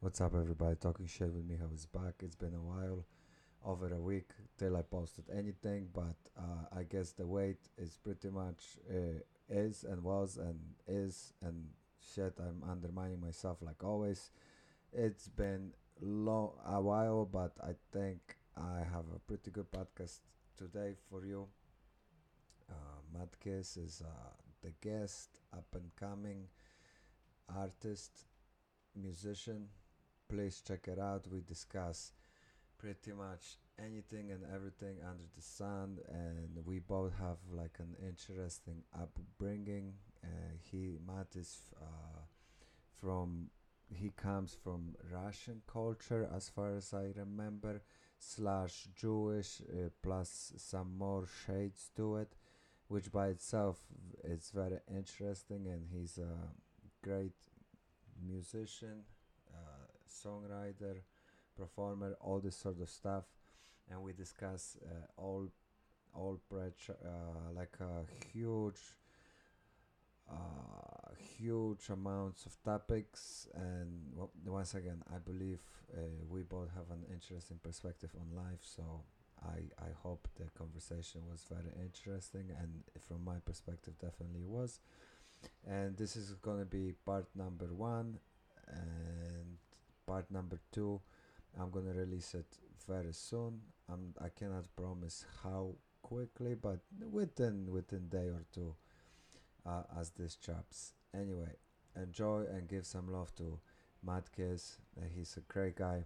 What's up, everybody? Talking shit with Michał is back. It's been a while, over a week till I posted anything, but uh, I guess the wait is pretty much uh, is and was and is and shit. I'm undermining myself like always. It's been long a while, but I think I have a pretty good podcast today for you. Uh, Matt Kiss is uh, the guest, up and coming artist, musician. Please check it out. We discuss pretty much anything and everything under the sun, and we both have like an interesting upbringing. Uh, he Matt is uh, from he comes from Russian culture, as far as I remember, slash Jewish, uh, plus some more shades to it, which by itself is very interesting. And he's a great musician, songwriter, performer, all this sort of stuff. And we discuss uh, all, all pressure, uh, like a huge uh, huge amounts of topics. And w- once again i believe uh, we both have an interesting perspective on life. So I, I hope the conversation was very interesting. And from my perspective definitely was. And this is going to be part number one. And part number two i'm to release it very soon um, i cannot promise how quickly but within within day or two uh, as this chaps. Anyway, enjoy and give some love to Matt he's a great guy,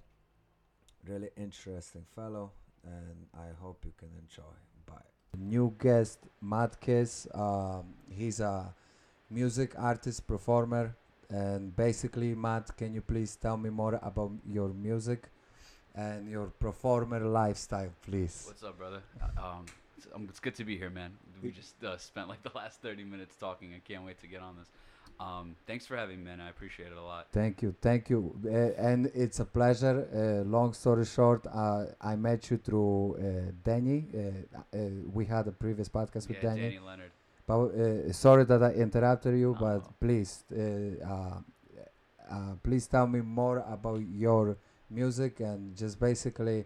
really interesting fellow, and I hope you can enjoy. Bye. New guest, Matt. Um, he's a music artist, performer, and basically, Matt, can you please tell me more about your music and your performer lifestyle, please? What's up, brother? Um, it's, um, it's good to be here, man. We just uh, spent like the last 30 minutes talking. I can't wait to get on this. Um, thanks for having me, man. I appreciate it a lot. Thank you, thank you, uh, and it's a pleasure. Uh, long story short, uh, I met you through uh, Danny. Uh, uh, we had a previous podcast with yeah, Danny. Danny Leonard. But uh, sorry that I interrupted you, but please, uh, uh, uh, please tell me more about your music and just basically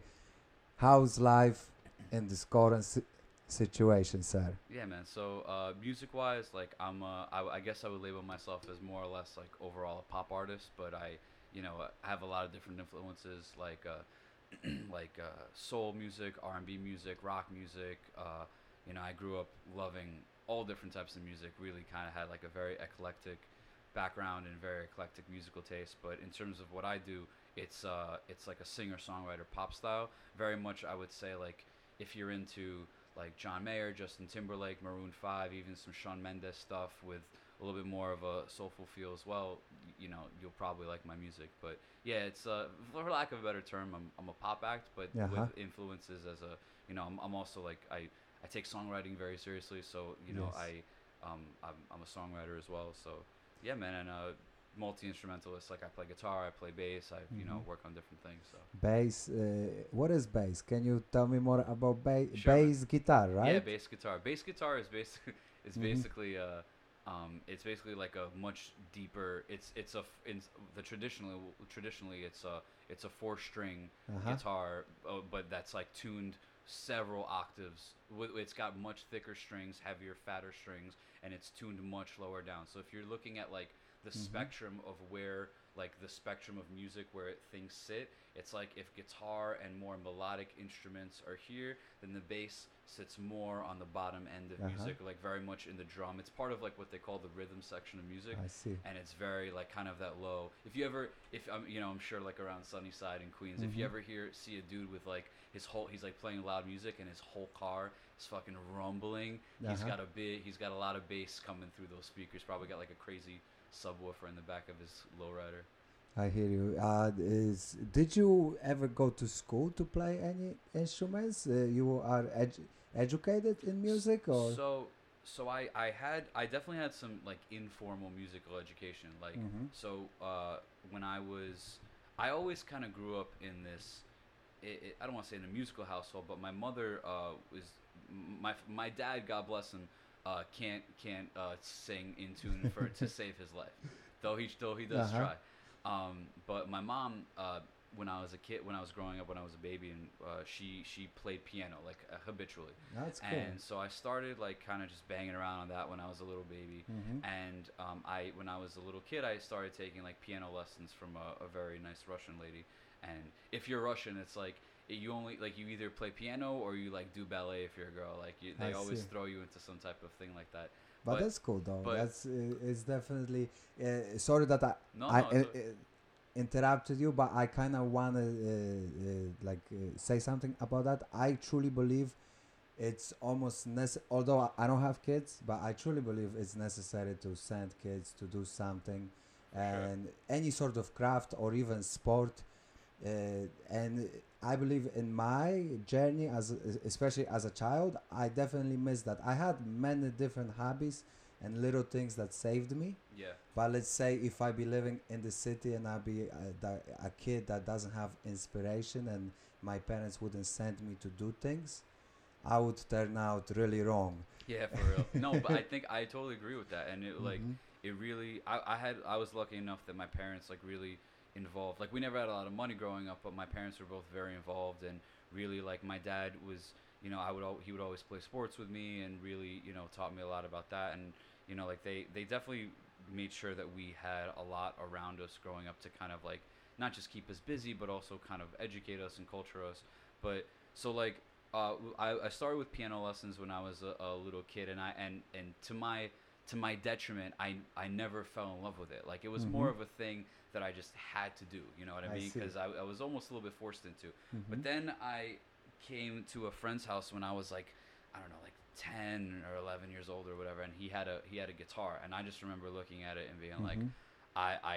how's life in this current si- situation, sir. Yeah, man. So uh, music-wise, like I'm, uh, I, I guess I would label myself as more or less like overall a pop artist, but I, you know, have a lot of different influences like, uh, like uh, soul music, R&B music, rock music. You know, I grew up loving all different types of music. Really, kind of had like a very eclectic background and very eclectic musical taste. But in terms of what I do, it's uh, it's like a singer-songwriter pop style. Very much, I would say, like if you're into like John Mayer, Justin Timberlake, Maroon 5, even some Shawn Mendes stuff with a little bit more of a soulful feel as well, you know, you'll probably like my music. But yeah, it's uh, for lack of a better term, I'm, I'm a pop act, but Uh-huh. with influences as a, you know, I'm, I'm also like I, I take songwriting very seriously, so you know, Yes. I um, I'm, I'm a songwriter as well. So yeah, man, and uh, multi instrumentalist. Like I play guitar, I play bass, I you know Mhm. work on different things. So Bass. Uh, what is bass? Can you tell me more about ba- Sure, bass guitar, right? Yeah, bass guitar. Bass guitar is basically it's Mhm. basically uh um it's basically like a much deeper it's it's a in the traditionally traditionally it's a it's a four string Uh-huh. guitar uh, but that's like tuned several octaves it's got much thicker strings heavier fatter strings and it's tuned much lower down so if you're looking at like the Mhm. spectrum of where like the spectrum of music where things sit it's like if guitar and more melodic instruments are here then the bass sits more on the bottom end of Uh-huh. music like very much in the drum it's part of like what they call the rhythm section of music I see. and it's very like kind of that low. If you ever, if I'm, you know, I'm sure like around Sunnyside in Queens, if you Mhm. ever hear see a dude with like his whole, he's like playing loud music and his whole car is fucking rumbling. He's Uh-huh. got a bit, he's got a lot of bass coming through those speakers. Probably got like a crazy subwoofer in the back of his lowrider. I hear you. Uh, is did you ever go to school to play any instruments? Uh, you are edu- educated in music, or So, so I, I had, I definitely had some like informal musical education. Like, Mhm. so uh, when I was, I always kind of grew up in this. It, it, I don't want to say in a musical household, but my mother uh, was my my dad, God bless him, uh, can't can't uh, sing in tune for to save his life, though he though he does Uh-huh. try. Um, but my mom, uh, when I was a kid, when I was growing up, when I was a baby, and uh, she she played piano like uh, habitually. That's cool. And so I started like kind of just banging around on that when I was a little baby. Mhm. And um, I, when I was a little kid, I started taking like piano lessons from a, a very nice Russian lady. And if you're Russian, it's like you only like you either play piano or you like do ballet if you're a girl. Like you, they I always see. throw you into some type of thing like that. But, but- that's cool though. that's it's definitely. Uh, sorry that I No, I no, uh, uh, interrupted you, but I kind of want to uh, uh, like uh, say something about that. I truly believe it's almost necessary. although I- don't have kids, but I truly believe it's necessary to send kids to do something For sure. and any sort of craft or even sport. Uh, and I believe in my journey as especially as a child, I definitely missed that. I had many different hobbies and little things that saved me. yeah. But let's say if I be living in the city and I be a, a kid that doesn't have inspiration and my parents wouldn't send me to do things, I would turn out really wrong. Yeah, for real. no, but I think I totally agree with that. And it like Mhm. it really I, I had I was lucky enough that my parents like really involved like we never had a lot of money growing up but my parents were both very involved and really like my dad was you know I would al- he would always play sports with me and really you know taught me a lot about that and you know like they they definitely made sure that we had a lot around us growing up to kind of like not just keep us busy but also kind of educate us and culture us but so like uh, I, I started with piano lessons when I was a, a little kid, and I and and to my to my detriment, I I never fell in love with it. Like it was more Mhm. of a thing that I just had to do. You know what I, I mean? Because I, I was almost a little bit forced into. Mhm. But then I came to a friend's house when I was like, I don't know, like ten or eleven years old or whatever, and he had a he had a guitar, and I just remember looking at it and being like, Mhm. I, I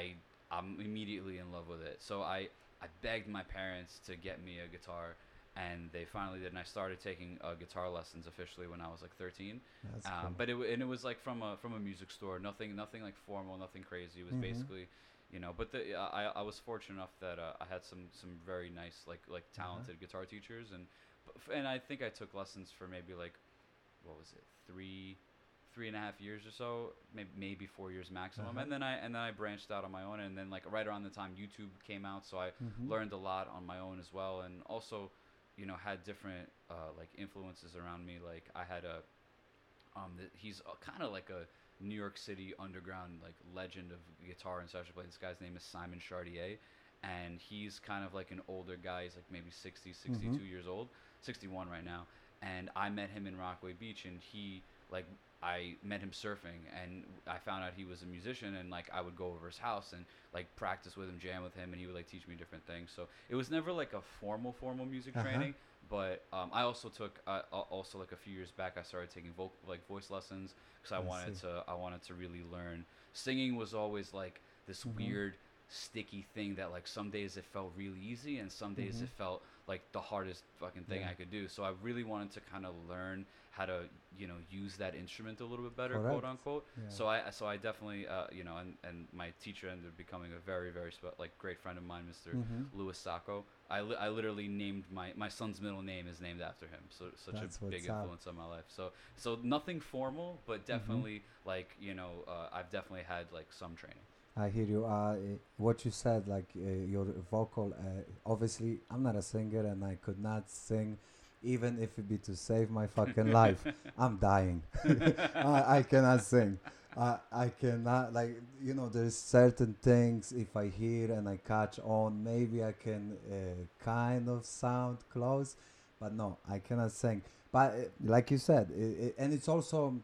I'm immediately in love with it. So I I begged my parents to get me a guitar, and they finally did. And I started taking uh, guitar lessons officially when I was like 13. Um, cool. but it and it was like from a from a music store. Nothing nothing like formal. Nothing crazy. It was Mhm. basically. You know, but the, I, I was fortunate enough that uh, I had some, some very nice like like Uh-huh. talented guitar teachers and and I think I took lessons for maybe like what was it three three and a half years or so maybe maybe four years maximum Uh-huh. and then I and then I branched out on my own and then like right around the time YouTube came out so I Mhm. learned a lot on my own as well and also you know had different uh, like influences around me like I had a um th- he's kind of like a New York City underground like legend of guitar and such play this guy's name is Simon Chartier and he's kind of like an older guy he's like maybe 60 62 Mhm. years old 61 right now and I met him in Rockaway Beach and he like I met him surfing and I found out he was a musician and like I would go over his house and like practice with him, jam with him and he would like teach me different things. So it was never like a formal formal music Uh-huh. training, but um, I also took uh, also like a few years back I started taking vocal like voice lessons cuz I, I wanted see. to I wanted to really learn. Singing was always like this Mhm. weird sticky thing that like some days it felt really easy and some days Mhm. it felt like the hardest fucking thing Yeah. I could do. So I really wanted to kind of learn how to, you know, use that instrument a little bit better, Correct. quote unquote. Yeah. So I so I definitely uh, you know, and, and my teacher ended up becoming a very very spe- like great friend of mine, Mr. Mhm. Louis Sacco. I, li- I literally named my my son's middle name is named after him. So such That's a big up. influence on my life. So so nothing formal, Mm-hmm. but definitely like you know uh, I've definitely had like some training. I hear you. Uh, eh, what you said, like uh, your vocal. Uh, obviously, I'm not a singer, and I could not sing, even if it be to save my fucking life. I'm dying. I, I cannot sing. I I cannot like you know. There's certain things if I hear and I catch on, maybe I can uh, kind of sound close, but no, I cannot sing. But uh, like you said, i i and it's also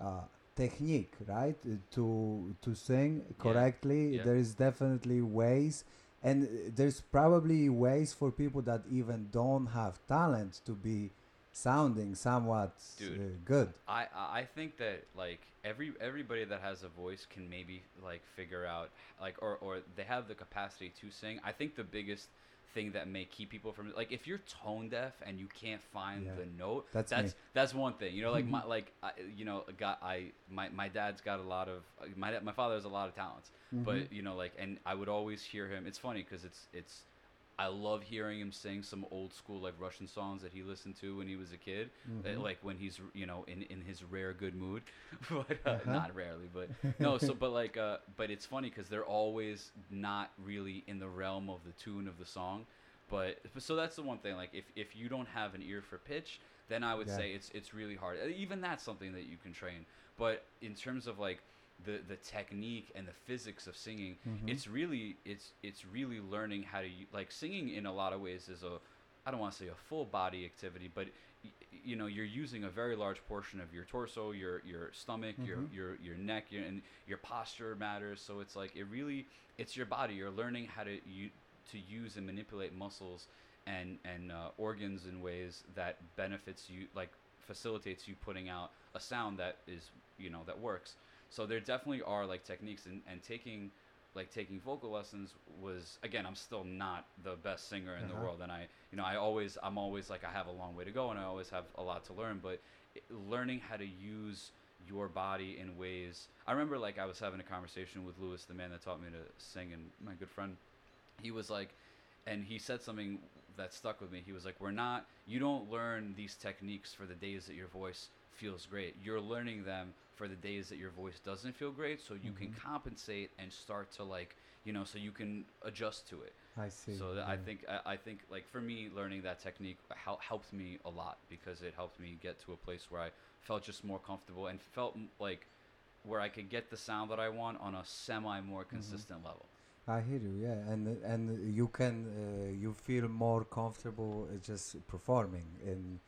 uh, technique, right? Uh, To to sing correctly, yeah. there is definitely ways, and uh, there's probably ways for people that even don't have talent to be sounding somewhat uh, good. I I think that like every everybody that has a voice can maybe like figure out like or or they have the capacity to sing. I think the biggest thing that may keep people from like if you're tone deaf and you can't find Yeah. the note That's that's that's one thing you know like my like I, you know got I my, my dad's got a lot of my my father has a lot of talents Mhm. but you know like and I would always hear him it's funny because it's it's I love hearing him sing some old school like Russian songs that he listened to when he was a kid, uh, Mhm. like when he's you know in in his rare good mood, but uh, Uh-huh. not rarely, but no. So but like uh, but it's funny because they're always not really in the realm of the tune of the song, but so that's the one thing. Like if if you don't have an ear for pitch, then I would Yeah. say it's it's really hard. Even that's something that you can train. But in terms of like the the technique and the physics of singing, Mhm. it's really it's it's really learning how to like singing in a lot of ways is a I don't want to say a full body activity, but y- you know you're using a very large portion of your torso, your your stomach, your Mhm. your your neck, your, and your posture matters. So it's like it really it's your body. You're learning how to you to use and manipulate muscles and and uh, organs in ways that benefits you, like facilitates you putting out a sound that is you know that works. So there definitely are like techniques and, and taking like taking vocal lessons was again I'm still not the best singer in the Uh-huh. world and I you know I always I'm always like I have a long way to go and I always have a lot to learn but learning how to use your body in ways I remember like I was having a conversation with Lewis the man that taught me to sing and my good friend he was like and he said something that stuck with me he was like we're not you don't learn these techniques for the days that your voice feels great you're learning them for the days that your voice doesn't feel great so you can Mhm. compensate and start to like you know so you can adjust to it I see. so that I think I, I think like for me learning that technique hel- helped me a lot because it helped me get to a place where I felt just more comfortable and felt like where I could get the sound that I want on a semi more Mm-hmm. consistent level I hear you, yeah, and and you can uh, you feel more comfortable uh, just performing in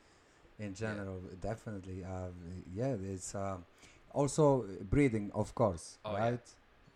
in general. Definitely, uh, yeah. It's uh, also breathing, of course, Oh, right?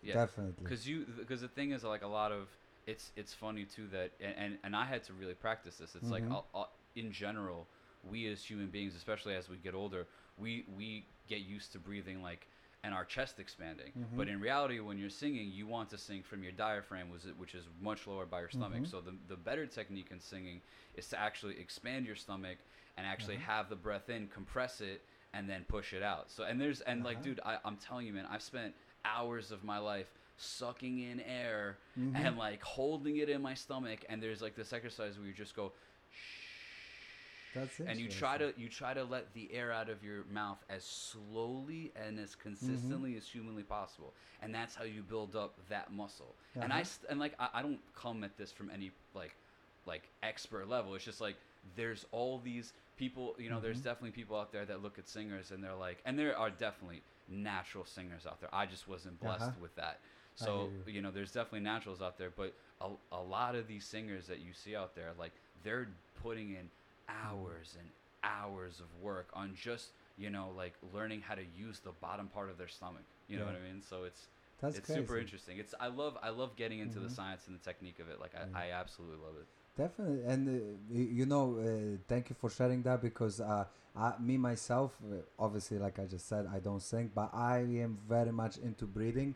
yeah Definitely. because you because the thing is like a lot of it's it's funny too that and and, and I had to really practice this it's like Mhm. uh, uh, in general we as human beings especially as we get older we we get used to breathing like and our chest expanding Mhm. but in reality when you're singing you want to sing from your diaphragm was which is much lower by your stomach Mhm. so the the better technique in singing is to actually expand your stomach and actually Uh-huh. have the breath in compress it and then push it out so and there's and like Uh-huh. dude I, i'm telling you man i've spent hours of my life sucking in air Mhm. and like holding it in my stomach and there's like this exercise where you just go That's and you try to you try to let the air out of your mouth as slowly and as Mm-hmm. consistently as humanly possible and that's how you build up that muscle and i Uh-huh. and like I, I don't come at this from any like like expert level it's just like there's all these people you know there's Mhm. definitely people out there that look at singers and they're like and there are definitely natural singers out there i just wasn't blessed Uh-huh. with that so you. you know there's definitely naturals out there but a, a lot of these singers that you see out there like they're putting in hours and hours of work on just you know like learning how to use the bottom part of their stomach you know what i mean so it's That's it's crazy. super interesting it's i love i love getting into the Mhm. science and the technique of it like Yeah. I, I absolutely love it Definitely, and uh, you know, uh, thank you for sharing that because uh, I, me myself, uh, obviously, like I just said, I don't sing, but I am very much into breathing,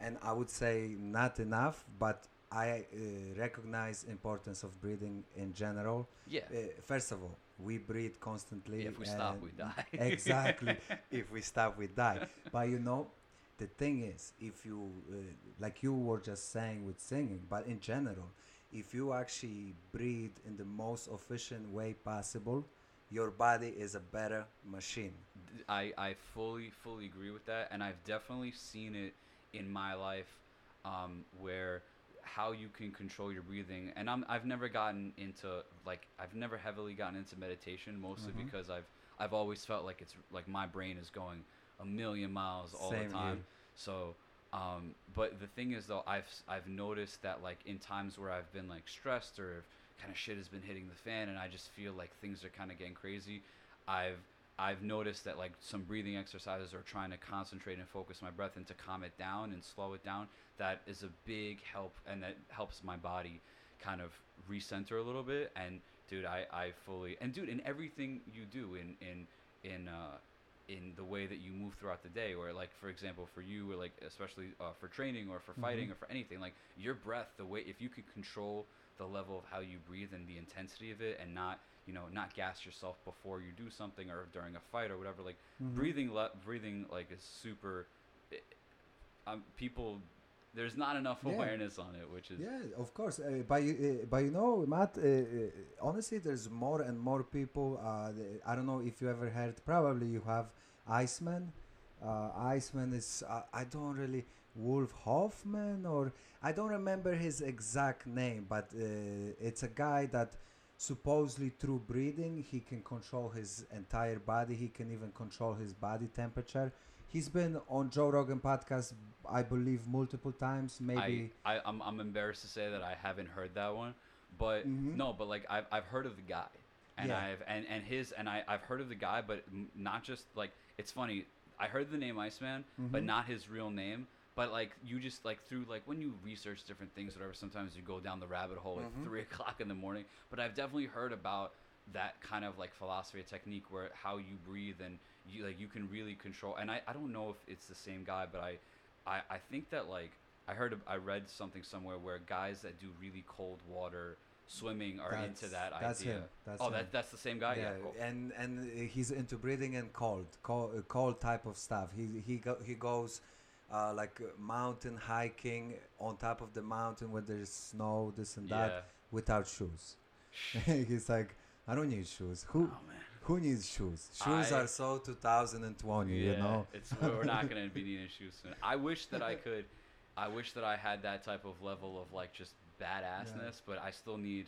and I would say not enough, but I uh, recognize importance of breathing in general. yeah Uh, first of all, we breathe constantly. If we stop, we die. exactly. if we stop, we die. But you know, the thing is, if you, uh, like you were just saying with singing, but in general, if you actually breathe in the most efficient way possible, your body is a better machine. I, I fully fully agree with that and i've definitely seen it in my life um, where how you can control your breathing and I'm, i've never gotten into like i've never heavily gotten into meditation mostly Mhm. because i've i've always felt like it's like my brain is going a million miles all Same the time here. so um, but the thing is though i've i've noticed that like in times where i've been like stressed or kind of shit has been hitting the fan and i just feel like things are kind of getting crazy i've I've noticed that like some breathing exercises or trying to concentrate and focus my breath and to calm it down and slow it down. That is a big help, and that helps my body kind of recenter a little bit. And dude, I, I fully and dude, in everything you do, in in in uh, in the way that you move throughout the day, or like for example, for you, or like especially uh, for training or for fighting Mhm. or for anything, like your breath, the way if you could control the level of how you breathe and the intensity of it, and not you know not gas yourself before you do something or during a fight or whatever like Mhm. breathing le- breathing like is super it, um, people there's not enough Yeah. awareness on it, which is Yeah, of course. Uh, but you, uh, but you know, Matt. Uh, uh, honestly, there's more and more people. Uh, I don't know if you ever heard. Probably you have Iceman. Uh, Iceman is. Uh, I don't really. Wolf Hoffman or I don't remember his exact name, but uh, it's a guy that supposedly through breathing he can control his entire body. He can even control his body temperature. He's been on Joe Rogan podcast, I believe, multiple times. Maybe. I, I I'm I'm embarrassed to say that I haven't heard that one, but Mhm. no, but like I've I've heard of the guy, and Yeah. I've and and his and I I've heard of the guy, but not just like it's funny. I heard the name Iceman, but Mhm. not his real name. But like you just like through like when you research different things, whatever. Sometimes you go down the rabbit hole at Mhm. three o'clock in the morning. But I've definitely heard about that kind of like philosophy technique where how you breathe and you like you can really control. And I I don't know if it's the same guy, but I I, I think that like I heard I read something somewhere where guys that do really cold water swimming are into That's- that that's idea. him, that's oh, him. that that's the same guy. Yeah. cool. and and he's into breathing and cold, cold, cold type of stuff. He he go, he goes uh, like mountain hiking on top of the mountain where there's snow, this and that, Yeah. without shoes. he's like, I don't need shoes. Who Oh man. Who needs shoes? Shoes I- are so 2020, you know. it's we're not gonna be needing shoes soon. I wish that I could. I wish that I had that type of level of like just badassness, but I still need.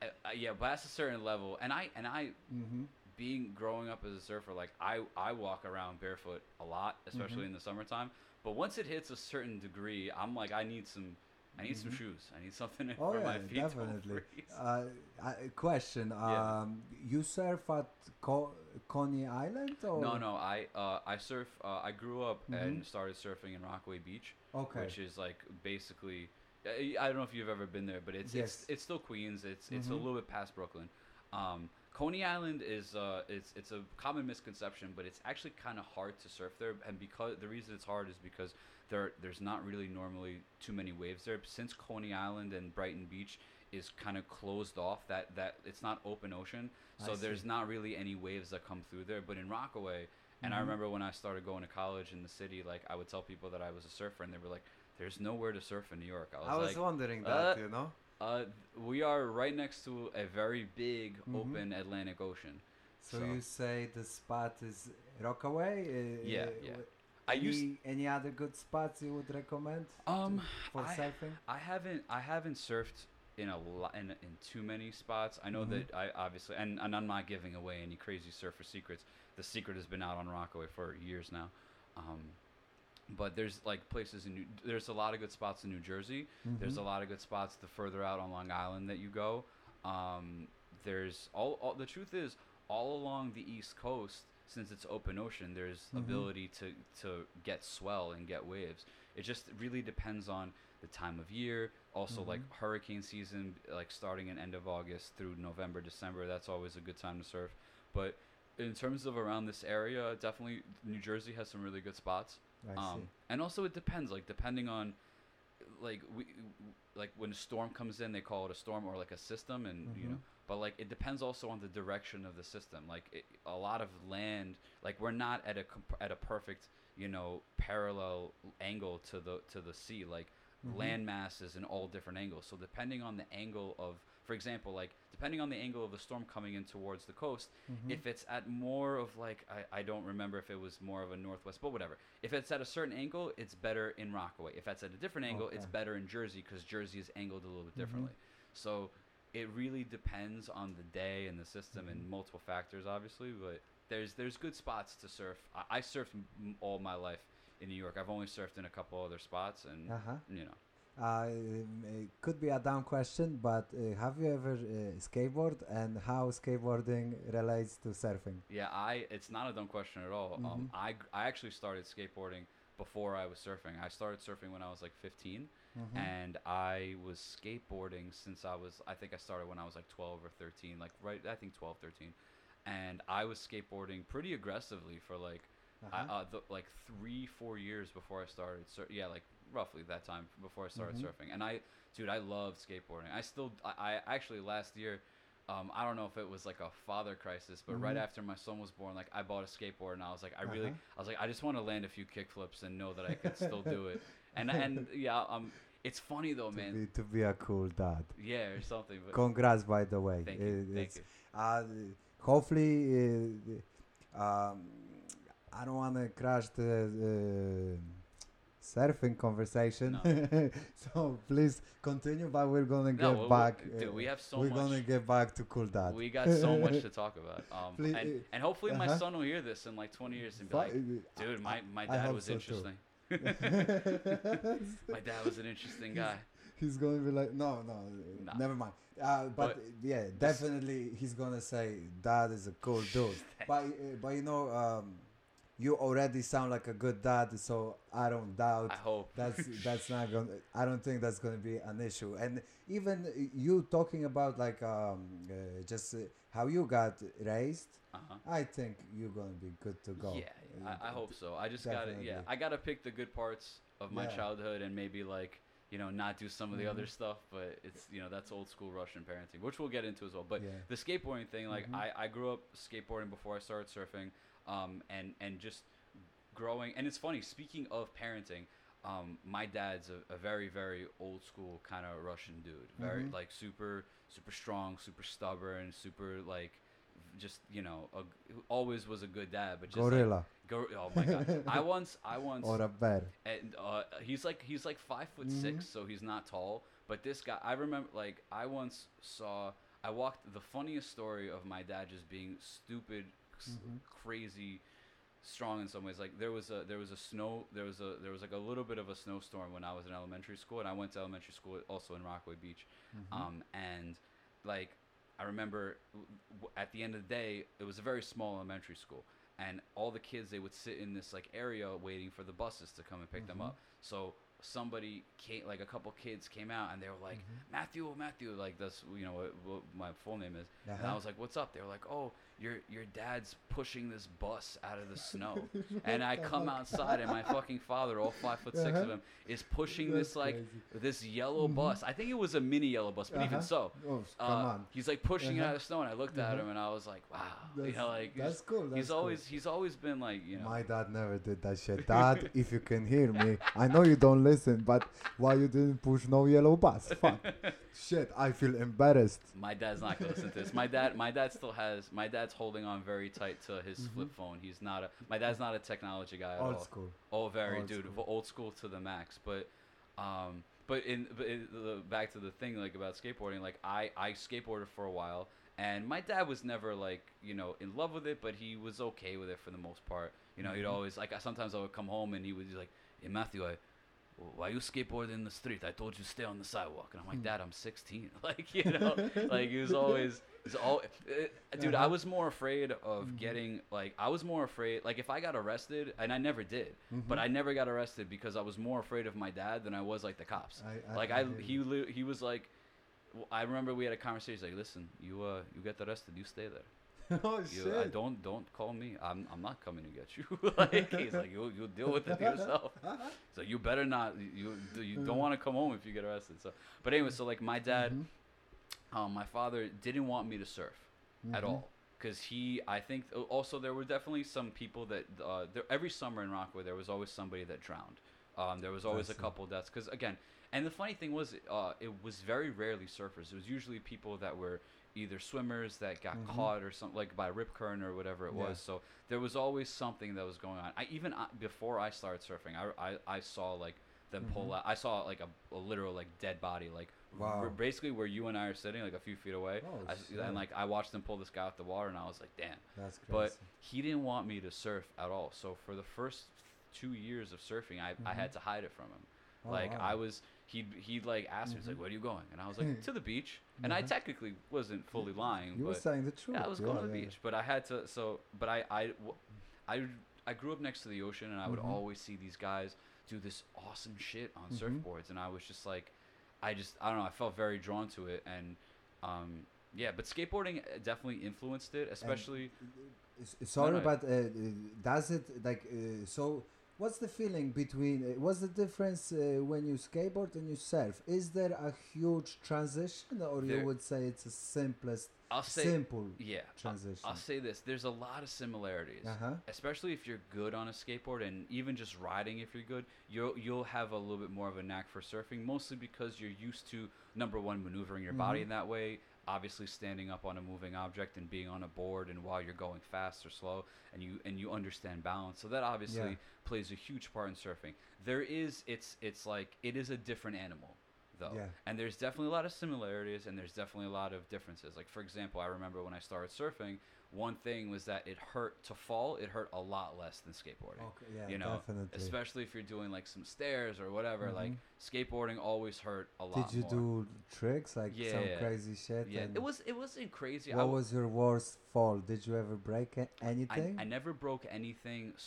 I, I, yeah, but that's a certain level, and I and I Mm-hmm. being growing up as a surfer, like I I walk around barefoot a lot, especially Mhm. in the summertime. But once it hits a certain degree, I'm like I need some. I need some Mhm. shoes. I need something Oh for yeah, my feet definitely. Uh, I, question: Yeah. um, You surf at Co- Coney Island or No, no. I uh, I surf. Uh, I grew up Mhm. and started surfing in Rockaway Beach, Okay. which is like basically. I I don't know if you've ever been there, but it's Yes. it's it's still Queens. It's it's a Mhm. little bit past Brooklyn. Um, Coney Island is uh it's it's a common misconception, but it's actually kind of hard to surf there, and because the reason it's hard is because there there's not really normally too many waves there. Since Coney Island and Brighton Beach is kind of closed off, that that it's not open ocean, so there's not really any waves that come through there. But in Rockaway, and I Mhm. remember when I started going to college in the city, like I would tell people that I was a surfer, and they were like, "There's nowhere to surf in New York." I was, I was like, wondering that, uh, you know. Uh, we are right next to a very big Mhm. open Atlantic Ocean. So, so- you say the spot is Rockaway? Uh, Yeah, uh, yeah. w- I any, used any other good spots you would recommend um for I, surfing? I haven't I haven't surfed in a lot in, in too many spots. I know Mhm. that I obviously and, and I'm not giving away any crazy surfer secrets. The secret has been out on Rockaway for years now. Um, but there's like places in New, there's a lot of good spots in New Jersey. There's a lot of good spots the further out on Long Island that you go. Um, there's all, all the truth is all along the East Coast since it's open ocean. There's Mhm. ability to to get swell and get waves. It just really depends on the time of year. Also, like Mhm. hurricane season, like starting in end of August through November, December. That's always a good time to surf. But in terms of around this area, definitely New Jersey has some really good spots um, and also it depends like depending on like we like when a storm comes in they call it a storm or like a system and you know but like it depends also on the direction of the system. Like it, a lot of land like we're not at a comp- at a perfect you know parallel angle to the to the sea. Like Mhm. land mass is in all different angles. So depending on the angle of for example like depending on the angle of the storm coming in towards the coast Mhm. if it's at more of like I, I don't remember if it was more of a northwest but whatever if it's at a certain angle it's better in rockaway if it's at a different angle it's better in jersey because jersey is angled a little bit Mhm. differently so it really depends on the day and the system and Mhm. multiple factors obviously but there's there's good spots to surf i, I surfed m- all my life in new york i've only surfed in a couple other spots and Uh-huh. you know Uh, um, it could be a dumb question, but uh, have you ever uh, skateboard and how skateboarding relates to surfing? Yeah, I. It's not a dumb question at all. Um, Mhm. I g- I actually started skateboarding before I was surfing. I started surfing when I was like 15, Mhm. and I was skateboarding since I was. I think I started when I was like 12 or 13, like right. I think 12, 13, and I was skateboarding pretty aggressively for like Uh-huh. uh, the, like three, four years before I started. So yeah, like roughly that time before I started Mhm. surfing. And I, dude, I love skateboarding. I still, I, I actually last year, um, I don't know if it was like a father crisis, but right Mhm. after my son was born, like I bought a skateboard and I was like, I really, Uh-huh. I was like, I just want to land a few kickflips and know that I could still do it. and and yeah, um, it's funny though, to man. be, to be a cool dad. Yeah, or something. But Congrats, by the way. thank It- you, thank you. Uh, hopefully, uh, um, I don't want to crash the uh, surfing conversation. so please continue, but we're gonna No, get back. dude, uh, we have so we're much. gonna get back to cool dad. We got so much to talk about. Um, Please, and, uh, and hopefully my uh-huh. son will hear this in like 20 years and be like, dude, my, my dad was so interesting. My dad was an interesting guy. He's gonna be like, no, no, Nah. never mind. Uh, but, But yeah, definitely he's gonna say dad is a cool dude. but uh, but you know, um, you already sound like a good dad, so I don't doubt I hope. that's that's not gonna. I don't think that's gonna be an issue. And even you talking about like um, uh, just uh, how you got raised, Uh-huh. I think you're gonna be good to go. Yeah, yeah, I, I hope so. I just gotta, yeah, I gotta pick the good parts of my Yeah. childhood and maybe like, you know, not do some of the other Mhm. stuff. But it's, you know, that's old school Russian parenting, which we'll get into as well. But Yeah. the skateboarding thing, like, Mhm. I, I grew up skateboarding before I started surfing, um, and and just growing. And it's funny. Speaking of parenting. Um, my dad's a, a very, very old school kind of Russian dude. Very Mhm. like super, super strong, super stubborn, super like, just you know, a, always was a good dad. But just like, Go, oh my god! I once, I once, or a bear. and uh, he's like he's like five foot Mhm. six, so he's not tall. But this guy, I remember, like I once saw, I walked the funniest story of my dad just being stupid, s- Mhm. crazy, strong in some ways. Like there was a there was a snow there was a there was like a little bit of a snowstorm when I was in elementary school, and I went to elementary school also in Rockaway Beach. Mhm. Um, and like I remember at the end of the day, it was a very small elementary school, and all the kids they would sit in this like area waiting for the buses to come and pick them Mhm. up. So somebody came, like a couple kids came out, and they were like, Mhm. Matthew, Matthew, like that's you know what, what my full name is. And I Uh-huh. was like, "What's up?" They were like, "Oh, your your dad's pushing this bus out of the snow." and I come outside, and my fucking father, all five foot 6 of Uh-huh. him, is pushing That's this like crazy. this yellow Mhm. bus. I think it was a mini yellow bus, but even Uh-huh. so, Oh, uh, come on. he's like pushing it Uh-huh. out of the snow, and I looked at Uh-huh. him, and I was like, "Wow," you know, like that's he's, cool. That's he's cool. always he's always been like you know. My dad never did that shit. Dad, if you can hear me, I know you don't listen, but why you didn't push no yellow bus? Fuck. shit, I feel embarrassed. My dad's not gonna listen to this. My dad, my dad still has. My dad's holding on very tight to his flip phone. He's not a. My dad's not a technology guy at Mm-hmm. Old school. Oh, very Old dude, school. old school to the max. But, um, but in, but in the, back to the thing like about skateboarding, like I I skateboarded for a while, and my dad was never like you know in love with it, but he was okay with it for the most part. You know, he'd Mhm. always like sometimes I would come home and he would be like, "Hey Matthew, I." Why you skateboard in the street? I told you stay on the sidewalk, and I'm like, Hmm. Dad, I'm 16. like you know, like he was always, he's all, uh, dude. I Uh-huh. was more afraid of Mhm. getting like I was more afraid like if I got arrested, and I never did, but Mhm. I never got arrested because I was more afraid of my dad than I was like the cops. I, like I, hear he li- he was like, I remember we had a conversation. He's like, listen, you uh you get arrested, you stay there. oh You, shit. I don't don't call me. I'm I'm not coming to get you. like he's like you you deal with it yourself. So you better not. You you don't want to come home if you get arrested. So but anyway, so like my dad, Mhm. um, my father didn't want me to surf at Mhm. all because he i think uh, also there were definitely some people that uh, there, every summer in rockaway there was always somebody that drowned um, there was always a couple deaths because again and the funny thing was uh, it was very rarely surfers it was usually people that were either swimmers that got Mhm. caught or something like by a rip current or whatever it Yeah. was so there was always something that was going on i even uh, before i started surfing i, I, I saw like them pull Mhm. out i saw like a, a literal like dead body like Wow. r- basically where you and i are sitting like a few feet away Oh, I, shit. and like I watched them pull this guy out the water, and I was like, damn. That's crazy. But he didn't want me to surf at all. So for the first two years of surfing, I, I had to hide it from him. Oh, like wow. I was, he'd he'd like ask me, he's like, Mhm. "Where are you going?" And I was like, "To the beach." And I Mhm. technically wasn't fully lying, You were saying the truth. yeah, I was going to the yeah, beach. But I had to. So, but I I I I grew up next to the ocean, and I would Mhm. always see these guys do this awesome shit on Mhm. surfboards, and I was just like, I just I don't know, I felt very drawn to it, and um yeah, but skateboarding uh, definitely influenced it, especially. S- Sorry, no. but uh, uh, does it like uh, so? What's the feeling between? Uh, what's the difference uh, when you skateboard and you surf? Is there a huge transition, or There- you would say it's the simplest I'll say simple yeah. I'll- transition. I'll say this: there's a lot of similarities. Uh huh. especially if you're good on a skateboard and even just riding if you're good you'll you'll have a little bit more of a knack for surfing mostly because you're used to number one maneuvering your body Mhm. in that way obviously standing up on a moving object and being on a board and while you're going fast or slow and you and you understand balance so that obviously Yeah. plays a huge part in surfing there is it's it's like it is a different animal though Yeah. and there's definitely a lot of similarities and there's definitely a lot of differences like for example i remember when i started surfing one thing was that it hurt to fall it hurt a lot less than skateboarding Okay. Yeah. you know definitely. especially if you're doing like some stairs or whatever like Mhm. skateboarding always hurt a lot Did you more. do tricks like some Yeah. crazy shit? yeah it was it wasn't crazy What w- was your worst fall? Did you ever break a- I, anything? I never broke anything Mm-hmm.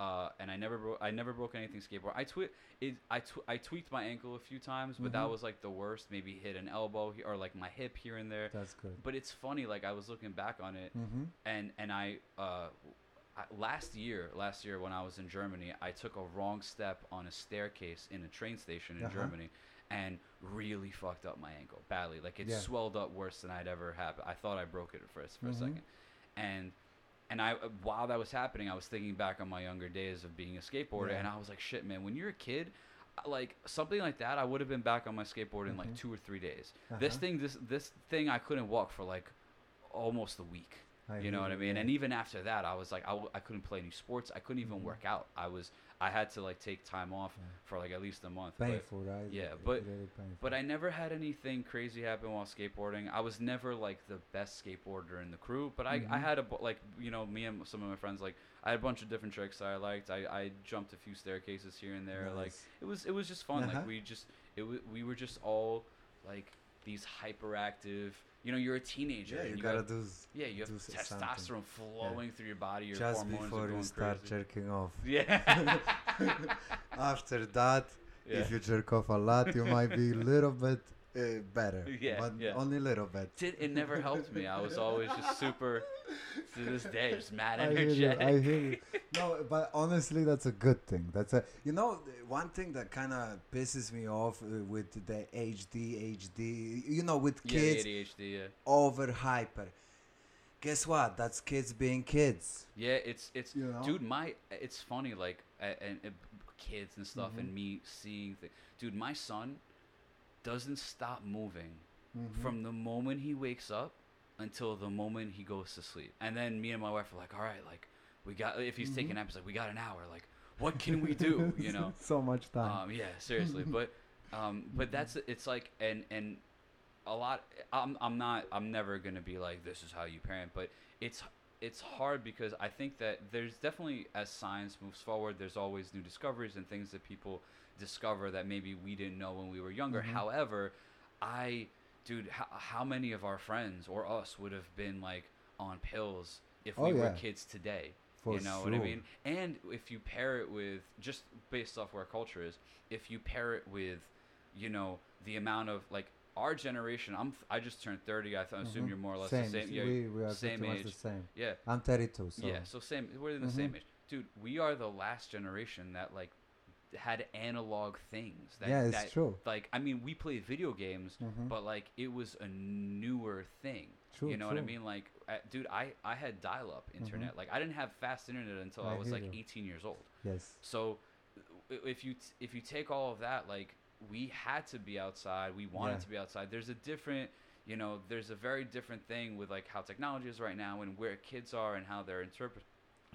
Uh, and I never broke I never broke anything skateboard I twi- it I, tw- I tweaked my ankle a few times but that Mhm. was like the worst maybe hit an elbow or like my hip here and there That's good. but it's funny like I was looking back on it Mm-hmm. and and I, uh, I last year last year when I was in Germany, I took a wrong step on a staircase in a train station in Uh-huh. Germany, and really fucked up my ankle badly. Like it Yeah. swelled up worse than I'd ever had. I thought I broke it for for Mhm. a second, and. And I, while that was happening, I was thinking back on my younger days of being a skateboarder, Yeah. and I was like, "Shit, man! When you're a kid, like something like that, I would have been back on my skateboard in like Mhm. two or three days. This Uh-huh. thing, this this thing, I couldn't walk for like almost a week you know what I mean? yeah. And even after that, I was like, I, w- I couldn't play any sports. I couldn't even Mhm. work out. I was, I had to like take time off Yeah. for like at least a month. But, painful, right? yeah, It- but- really but I never had anything crazy happen while skateboarding. I was never like the best skateboarder in the crew, but I, I Mhm. had a like you know me and some of my friends like I had a bunch of different tricks that I liked. I, I jumped a few staircases here and there. Like it was it was just fun. Uh-huh. Like we just it w- we were just all like these hyperactive. You know, you're a teenager. yeah, you, you gotta got- do. yeah, you have testosterone something. flowing through your body. Your Just hormones are before you start crazy. jerking off. Yeah. After that, yeah. if you jerk off a lot, you might be a little bit uh, better. Yeah, but yeah. only a little bit. Did, it never helped me. I was always just super, to this day, just mad I hear you. energetic. I hear you. No, but honestly, that's a good thing. That's a you know one thing that kind of pisses me off uh, with the HD, HD. You know, with kids the ADHD. Yeah. over hyper. Guess what? That's kids being kids. Yeah, it's it's You know? dude. My it's funny like and, and kids and stuff and Mhm. me seeing things. Dude, my son doesn't stop moving Mhm. from the moment he wakes up until the moment he goes to sleep. And then me and my wife are like, all right, like we got if he's taking Mhm. naps, like we got an hour. Like what can we do? You know. so much time. Um, yeah, seriously, but um, but that's it's like and and a lot. I'm I'm not I'm never gonna be like this is how you parent, but it's it's hard because I think that there's definitely as science moves forward, there's always new discoveries and things that people discover that maybe we didn't know when we were younger. Mhm. However, I dude, how, how many of our friends or us would have been like on pills if Oh, we were kids today? For you know what I mean? And if you pair it with just based off where culture is, if you pair it with, you know, the amount of like our generation. I'm I just turned thirty. I th- assume Mhm. you're more or less same. the same. Yeah, we, we are same much the age. same. yeah, I'm 32, so yeah. So same. We're in the Mhm. same age, dude. We are the last generation that like had analog things. That, yeah, it's that, true. Like I mean, we played video games, Mhm. but like it was a newer thing. True, you know what I mean? Like, uh, dude, I I had dial-up internet. Like, I didn't have fast internet until I, I was like you. 18 years old. Yes. So, if you t- if you take all of that, like, we had to be outside. We wanted Yeah. to be outside. There's a different, you know, there's a very different thing with like how technology is right now and where kids are and how they're interpret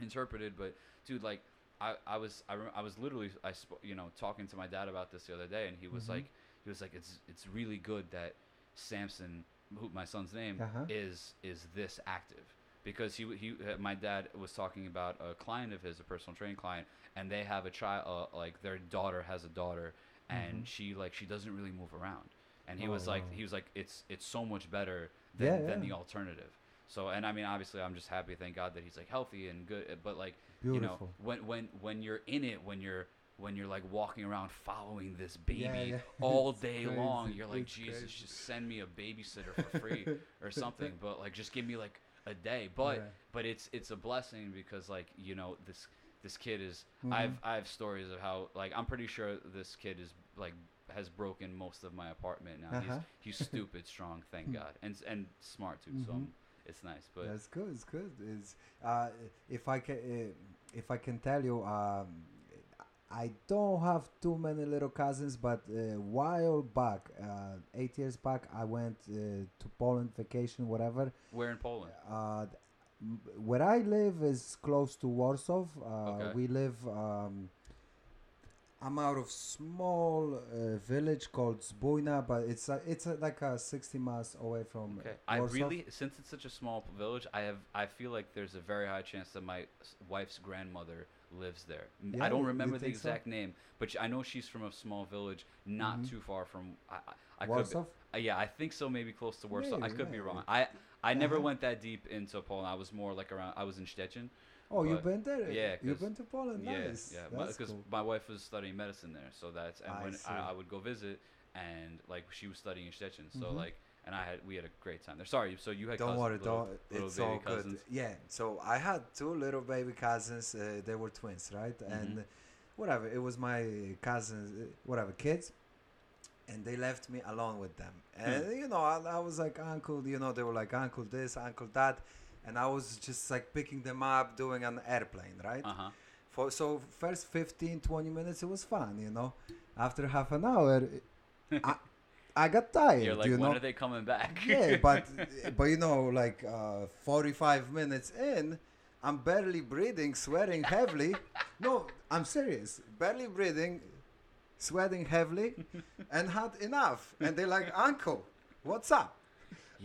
interpreted. But dude, like, I I was I, rem- I was literally I sp- you know talking to my dad about this the other day, and he was Mhm. like he was like it's it's really good that Samson, who my son's name Uh-huh. is is this active because he he uh, my dad was talking about a client of his, a personal training client, and they have a child uh, like their daughter has a daughter, and Mhm. she like she doesn't really move around, and he Oh, was like wow. he was like it's it's so much better than Yeah, than the alternative. So and I mean obviously I'm just happy, thank God that he's like healthy and good, but like Beautiful. you know when when when you're in it when you're when you're like walking around following this baby Yeah, yeah. all day long you're like It's jesus crazy. just send me a babysitter for free or something but like just give me like a day but Yeah. but it's it's a blessing because like you know this this kid is Mhm. i've i have stories of how like i'm pretty sure this kid is like has broken most of my apartment now. Uh-huh. He's he's stupid strong, thank God, and and smart too. So Mhm. um, it's nice. But That's good. It's good. It's uh, if I can uh, if I can tell you, um, I don't have too many little cousins, but a while back, uh, eight years back, I went uh, to Poland vacation, whatever. where in Poland? Uh, where I live is close to Warsaw. Uh, Okay. We live. Um, I'm out of small uh, village called Zbójna, but it's it's like a 60 miles away from Okay. I Warsaw. really, since it's such a small village, I have, I feel like there's a very high chance that my wife's grandmother lives there. Yeah, I don't remember the think so? exact name, but I know she's from a small village, not Mhm. too far from. I, I, I Warsaw. be, uh, yeah, I think so. Maybe close to Warsaw. I Maybe, could be wrong. I, I never Uh-huh. went that deep into Poland. I was more like around. I was in Stettin. Oh, you've been there? yeah, you've been to Poland. Yeah, nice. yeah. Because cool. my wife was studying medicine there, so that's and I when. I, I would go visit, and like she was studying in Stettin, so Mhm. like, and I had we had a great time there. Sorry, so you had Don't cousins, worry, little, don't. little it's all cousins. good. Yeah. So I had two little baby cousins. Uh, they were twins, right? Mhm. And whatever. It was my cousins, uh, whatever kids, and they left me alone with them. And you know, I, I was like uncle. You know, they were like uncle this, uncle that, and I was just like picking them up, doing an airplane, right? Uh huh. For so first 15, 20 minutes, it was fun. You know, after half an hour, I, I got tired. You're like, you when know? are they coming back? yeah, but but you know, like uh, 45 minutes in, I'm barely breathing, sweating heavily. no, I'm serious. Barely breathing, sweating heavily, and had enough. And they're like, Uncle, what's up?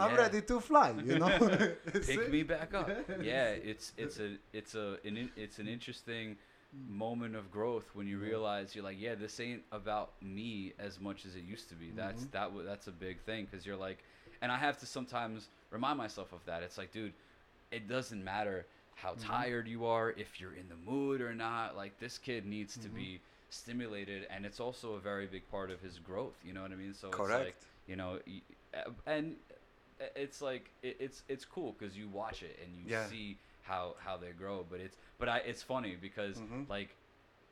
I'm ready to fly. You know. Pick me back up. Yeah, it's it's a it's a an it's an interesting moment of growth when you realize you're like, yeah, this ain't about me as much as it used to be. That's Mhm. that w- that's a big thing because you're like, and I have to sometimes remind myself of that. It's like, dude, it doesn't matter how Mhm. tired you are, if you're in the mood or not. Like this kid needs to Mhm. be stimulated, and it's also a very big part of his growth. You know what I mean? So it's like, Correct. you know, uh, and it's like it, it's it's cool because you watch it and you Yeah. see how how they grow. But it's but I it's funny because Mhm. like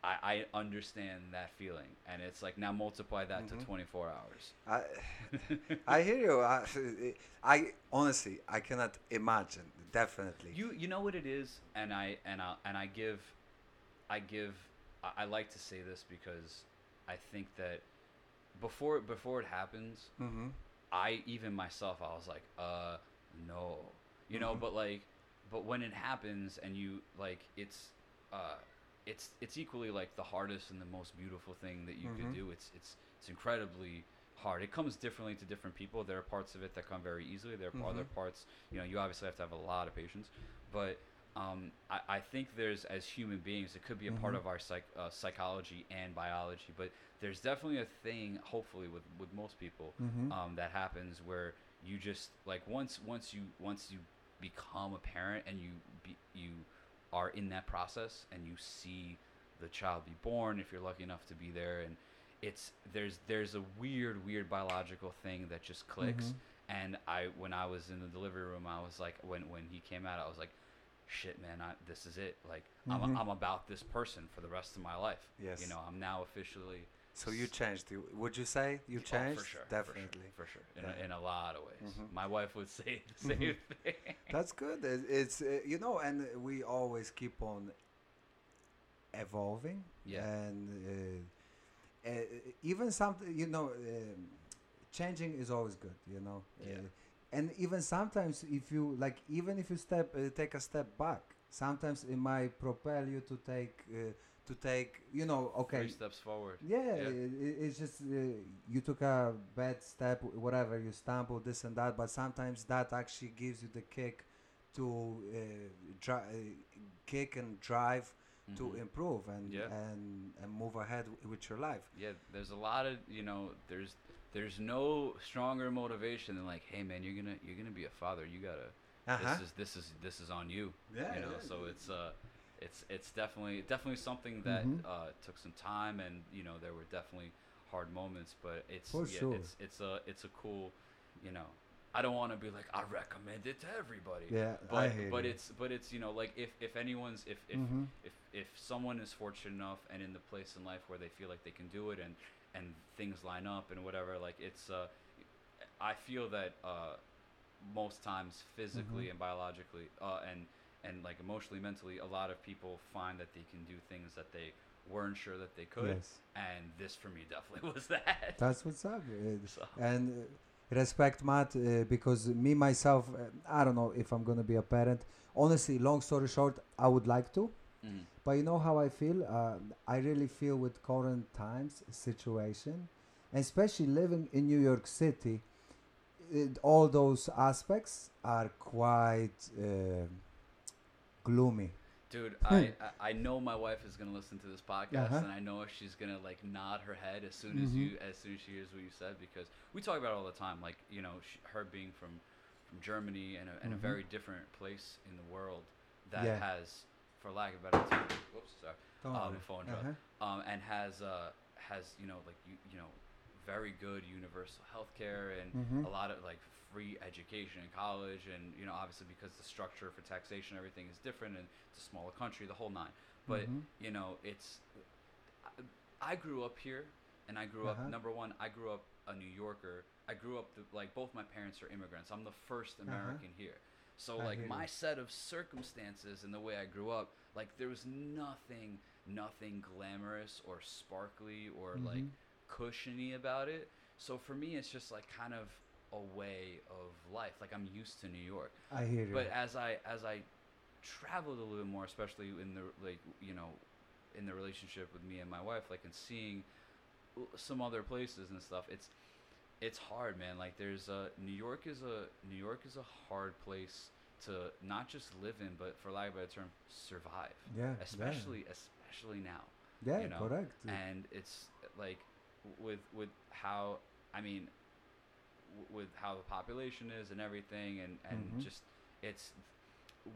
I, I understand that feeling, and it's like now multiply that Mhm. to 24 hours. I, I hear you. I, I honestly, I cannot imagine. Definitely. You you know what it is, and I and I and I give, I give, I, I like to say this because I think that before before it happens, mm-hmm. I even myself I was like, uh, no, you know, Mhm. but like, but when it happens and you like, it's, uh, it's it's equally like the hardest and the most beautiful thing that you Mhm. could do. It's it's it's incredibly hard. It comes differently to different people. There are parts of it that come very easily. There are other Mhm. parts, you know, you obviously have to have a lot of patience, but. Um, I, I think there's as human beings, it could be a part Mhm. of our psych, uh, psychology and biology, but there's definitely a thing, hopefully, with, with most people, Mm-hmm. um, that happens where you just like once once you once you become a parent and you be, you are in that process and you see the child be born if you're lucky enough to be there and it's there's there's a weird weird biological thing that just clicks Mhm. and I when I was in the delivery room I was like when when he came out I was like shit man I, this is it like I'm, Mhm. I'm about this person for the rest of my life Yes. you know I'm now officially So you changed. Would you say you Oh, changed? for sure, Definitely. for sure, for sure. In, Yeah. a, in a lot of ways. Mhm. My wife would say the same Mhm. thing. That's good. It- It's uh, you know, and we always keep on evolving. Yeah. And uh, uh, even something, you know, um, changing is always good. You know. Yeah. Uh, and even sometimes, if you like, even if you step uh, take a step back, sometimes it might propel you to take uh, to take. You know, okay. Three steps forward. Yeah, Yeah. i- i- it's just uh, you took a bad step, whatever, you stumbled, this and that, but sometimes that actually gives you the kick to uh, uh, kick and drive to Mhm. improve and, Yeah. and and move ahead w- with your life. Yeah, there's a lot of you know, there's there's no stronger motivation than like, hey man, you're gonna you're gonna be a father. You gotta Uh-huh. this is this is this is on you. Yeah, you know, yeah. so it's uh it's it's definitely definitely something that Mhm. uh, took some time and you know there were definitely hard moments, but it's yeah, sure. it's it's a it's a cool, you know. I don't want to be like I recommend it to everybody. Yeah, I but but you. it's but it's you know like if if anyone's if if Mhm. if if someone is fortunate enough and in the place in life where they feel like they can do it and and things line up and whatever. Like it's uh, I feel that uh, most times physically Mhm. and biologically uh, and and like emotionally, mentally, a lot of people find that they can do things that they weren't sure that they could. Yes. And this for me definitely was that. That's what's up. So- and uh, respect Matt uh, because me myself, uh, I don't know if I'm gonna be a parent. Honestly, long story short, I would like to, Mhm. but you know how I feel. Uh, I really feel with current times situation, and especially living in New York City, it, all those aspects are quite uh, gloomy. Dude, I, I I know my wife is gonna listen to this podcast, Uh-huh. and I know she's gonna like nod her head as soon as Mhm. you as soon as she hears what you said because we talk about it all the time. Like you know, sh her being from from Germany and a, and a Mhm. very different place in the world that Yeah. has, for lack of a better term, whoops, sorry, um, phone. Uh-huh. um, and has uh has you know like you you know very good universal health care and Mhm. a lot of like free education in college and you know obviously because the structure for taxation everything is different and it's a smaller country the whole nine but Mhm. you know it's I, I grew up here and I grew Uh-huh. up number one I grew up a New Yorker I grew up the, like both my parents are immigrants I'm the first American here so Uh-huh. I like my you. set of circumstances and the way I grew up like there was nothing nothing glamorous or sparkly or like Mhm. Cushiony about it. So for me, it's just like kind of a way of life. Like I'm used to New York, I hear you. but as I as I traveled a little bit more, especially in the like you know, in the relationship with me and my wife, like and seeing some other places and stuff, it's it's hard, man. Like there's a New York is a New York is a hard place to not just live in, but for lack of a better term, survive. yeah, yeah. Especially especially now yeah, you know, correct. and it's like with with how I mean with how the population is and everything and and Mhm. just it's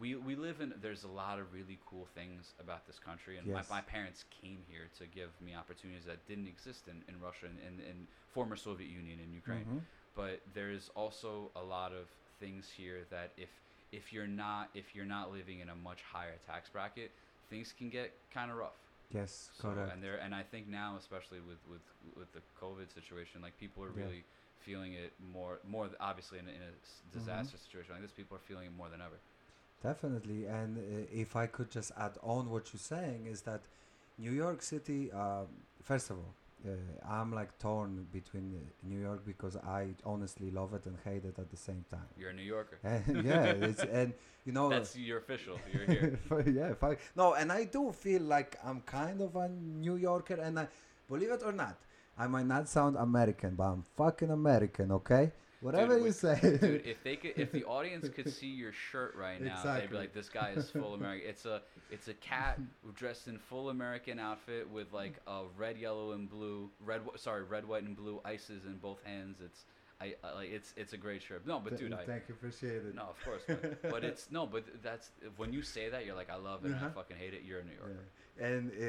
we we live in there's a lot of really cool things about this country and Yes. my, my parents came here to give me opportunities that didn't exist in, in Russia and in, in former Soviet Union and Ukraine Mhm. but there's also a lot of things here that if if you're not if you're not living in a much higher tax bracket things can get kind of rough Yes, so, correct. and there, and I think now, especially with with with the COVID situation, like people are Yeah. really feeling it more, more obviously in a, in a Mm-hmm. disaster situation like this, people are feeling it more than ever. Definitely, and uh, if I could just add on what you're saying is that New York City. Um, first of all, uh, I'm like torn between uh, New York because I honestly love it and hate it at the same time. You're a New Yorker. And yeah, it's, and you know. That's your official. You're here. yeah, fuck. No, and I do feel like I'm kind of a New Yorker, and I, believe it or not, I might not sound American, but I'm fucking American, okay? Whatever you with- say. Dude, if they could, if the audience could see your shirt right now, they'd be like, "This guy is full American." It's a, it's a cat dressed in full American outfit with like a red, yellow, and blue, red, sorry, red, white, and blue ices in both hands. It's, I, I like, it's, it's a great trip. No, but Th- dude, I, thank you, appreciate it. No, of course, but, but it's no, but that's when you say that you're like, I love it, and I Uh-huh. fucking hate it. You're a New Yorker. Yeah. And uh,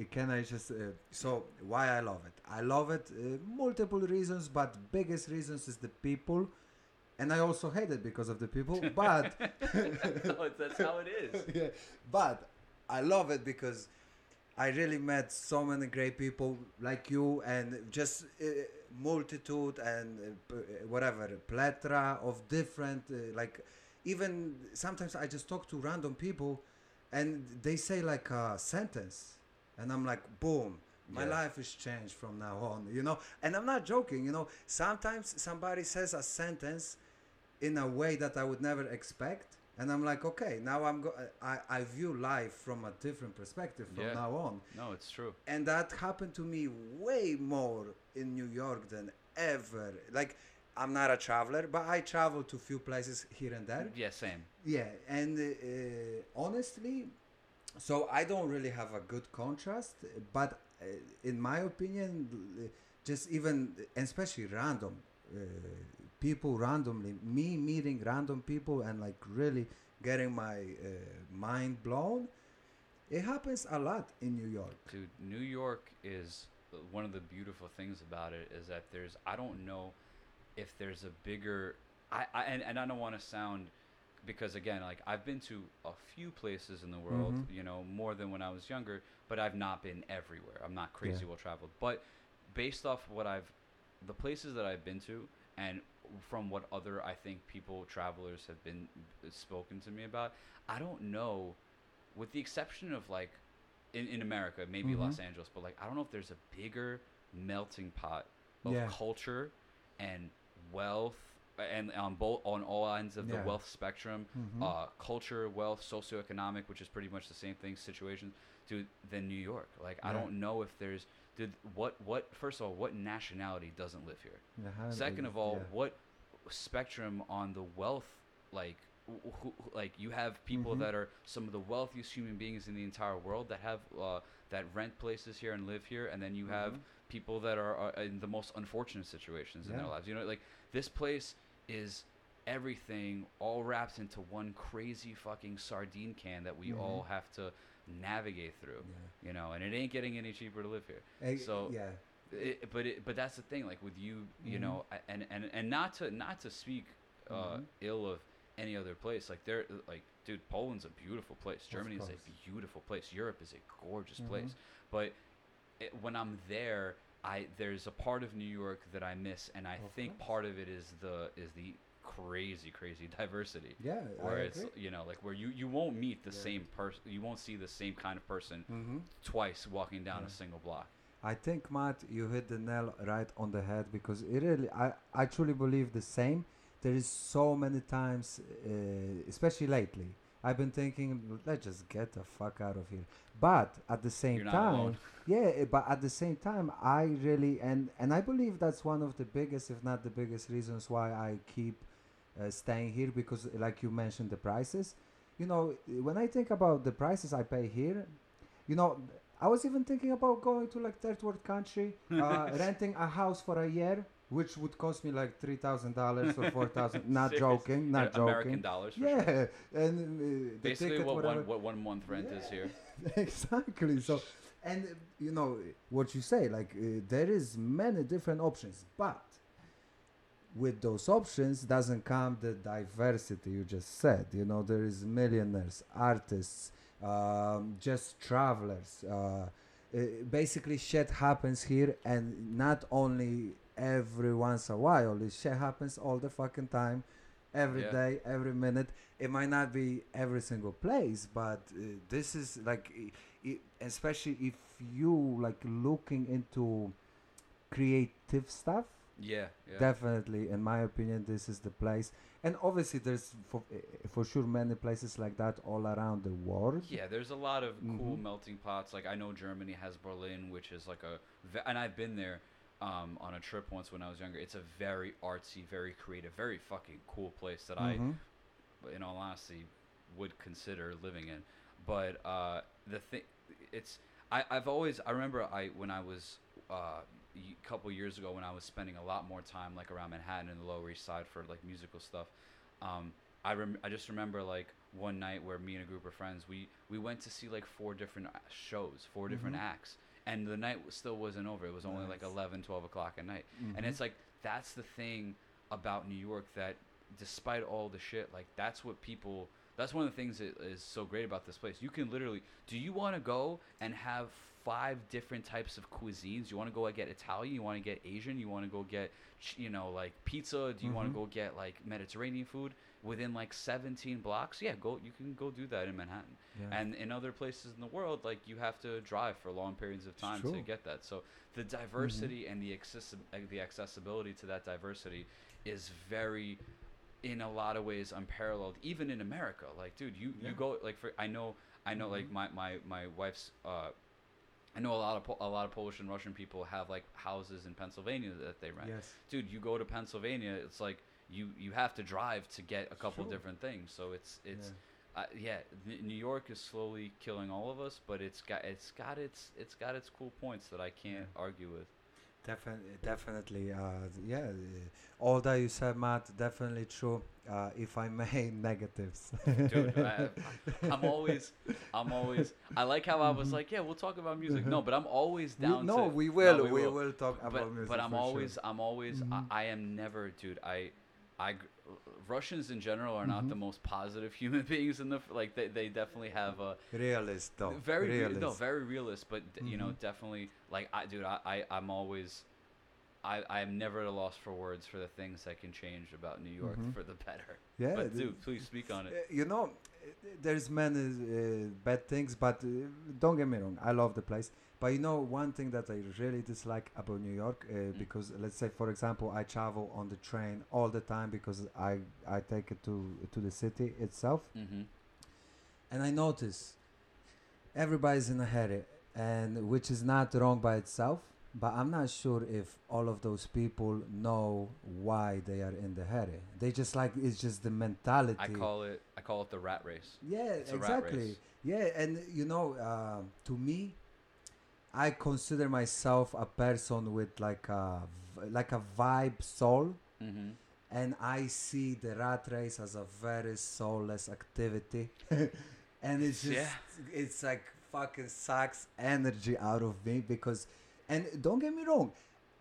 uh, can I just uh, so why I love it? I love it uh, multiple reasons, but biggest reasons is the people, and I also hate it because of the people. But no, it's, that's how it is. yeah, but I love it because I really met so many great people like you, and just uh, multitude and uh, uh, whatever plethora of different uh, like even sometimes I just talk to random people, and they say like a sentence, and I'm like boom. My Yeah. life is changed from now on, you know, and I'm not joking. You know, sometimes somebody says a sentence in a way that I would never expect. And I'm like, okay, now I'm go- I, I view life from a different perspective from Yeah. now on. No, it's true. And that happened to me way more in New York than ever. Like, I'm not a traveler, but I travel to few places here and there. Yeah, same. Yeah, and uh, honestly, so I don't really have a good contrast, but uh, in my opinion, just even, and especially random uh, people randomly, me meeting random people and like really getting my uh, mind blown, it happens a lot in New York. Dude, New York is one of the beautiful things about it is that there's I don't know if there's a bigger I, I and, and I don't want to sound because again like I've been to a few places in the world Mhm. you know more than when I was younger but I've not been everywhere I'm not crazy Yeah. well traveled but based off what I've, the places that I've been to, and from what other I think people travelers have been spoken to me about, I don't know, with the exception of like, in in America maybe Mhm. Los Angeles, but like I don't know if there's a bigger melting pot of Yeah. culture and wealth and on both on all ends of the Yeah. wealth spectrum Mhm. uh, culture, wealth, socioeconomic, which is pretty much the same thing, situations, dude, than New York. Like, I don't know if there's, dude, what, what, first of all, what nationality doesn't live here? Second of all, yeah. what spectrum on the wealth, like, who, who, like you have people Mhm. that are some of the wealthiest human beings in the entire world that have, uh, that rent places here and live here, and then you have Mhm. people that are, are in the most unfortunate situations in their lives. You know, like this place is everything all wrapped into one crazy fucking sardine can that we all Mhm. have to navigate through. Yeah. You know, and it ain't getting any cheaper to live here. Eh, so- yeah, It, but it, but that's the thing. Like with you, you Mhm. know, and and and not to not to speak uh, Mhm. ill of any other place. Like they're like, dude, Poland's a beautiful place. Germany is a beautiful place. Europe is a gorgeous Mhm. place. But it, when I'm there, I there's a part of New York that I miss, and I Of think course. part of it is the is the crazy crazy diversity yeah. where I it's agree. you know like where you you won't meet the Yeah. same person you won't see the same kind of person Mhm. twice walking down a single block I think Matt, you hit the nail right on the head because it really, I, I truly believe the same. There is so many times, uh, especially lately, I've been thinking, let's just get the fuck out of here. But at the same time, yeah, eh, but at the same time, I really and and I believe that's one of the biggest, if not the biggest, reasons why I keep uh, staying here because, like you mentioned, the prices. You know, when I think about the prices I pay here, you know, I was even thinking about going to like third world country, uh, renting a house for a year, which would cost me like three thousand dollars or four thousand. Not joking, not joking. American dollars for yeah, sure. and uh, basically ticket, what whatever. one what one month rent is here exactly. So, and uh, you know what you say, like uh, there is many different options, but with those options doesn't come the diversity you just said. You know, there is millionaires, artists, um, just travelers. Uh, uh, basically, shit happens here, and not only every once a while. This shit happens all the fucking time, every Yeah. day, every minute. It might not be every single place, but uh, this is like, i- i- especially if you like looking into creative stuff. yeah yeah Definitely, in my opinion, this is the place. And obviously, there's for, eh, for sure many places like that all around the world. Yeah, there's a lot of cool Mhm. melting pots. Like I know Germany has Berlin, which is like a, and I've been there um, on a trip once when I was younger. It's a very artsy, very creative, very fucking cool place that Mhm. I, in all honesty, would consider living in. But uh, the thing, it's I, I've always I remember I when I was uh, a couple years ago when I was spending a lot more time like around Manhattan and the Lower East Side for like musical stuff. Um, I rem- I just remember like one night where me and a group of friends we we went to see like four different uh, shows, 4 different Mhm. acts, and the night still wasn't over. It was only like Nice. 11, 12 o'clock at night, and Mhm. it's like that's the thing about New York that despite all the shit, like that's what people. That's one of the things that is so great about this place. You can literally. Do you want to go and have five different types of cuisines? You want to go and get Italian? You want to get Asian? You want to go get, you know, like pizza? Do you want Mhm. to go get like Mediterranean food within like 17 blocks? Yeah, go. You can go do that in Manhattan. Yeah. And in other places in the world, like you have to drive for long periods of time to get that. So the diversity and the accessi- uh, the accessibility to that diversity is very, in a lot of ways, unparalleled. Even in America, like dude, you Yeah. you go like for I know I know like Mhm. my my my wife's. Uh, I know a lot of Po- a lot of Polish and Russian people have like houses in Pennsylvania that they rent. yes. Dude, you go to Pennsylvania, it's like you you have to drive to get a couple Sure. different things. So it's it's yeah. uh, yeah, New York is slowly killing all of us, but it's got it's got its it's got its cool points that I can't Yeah. argue with. Definitely, definitely. Uh, yeah, all that you said, Matt, definitely true. Uh, if I may, negatives. Dude, I, I'm always I'm always I like how I was Mhm. like, yeah, we'll talk about music. No, but I'm always We- down no, to we will. we we, will. will. talk about but, music. but I'm for sure. always I'm always Mhm. I, I am never dude I I Russians in general are not Mhm. the most positive human beings in the like they, they definitely have a realist, though. very realist. no very realist but d- you know Mhm. definitely like I dude I, I I'm always I I am never at a loss for words for the things that can change about New York Mhm. for the better. Yeah, but dude, please speak on it. You know, uh, there's many uh, bad things, but uh, don't get me wrong. I love the place. But you know, one thing that I really dislike about New York, uh, Mm. because let's say, for example, I travel on the train all the time because I I take it to to the city itself, Mm-hmm. and I notice everybody's in a hurry, and which is not wrong by itself. But I'm not sure if all of those people know why they are in the hurry. They just like it's just the mentality. I call it I call it the rat race. Yeah, It's exactly. race. Yeah, and you know, uh, to me, I consider myself a person with like a like a vibe soul, Mm-hmm. and I see the rat race as a very soulless activity, and it's just Yeah. it's like fucking sucks energy out of me because, and don't get me wrong.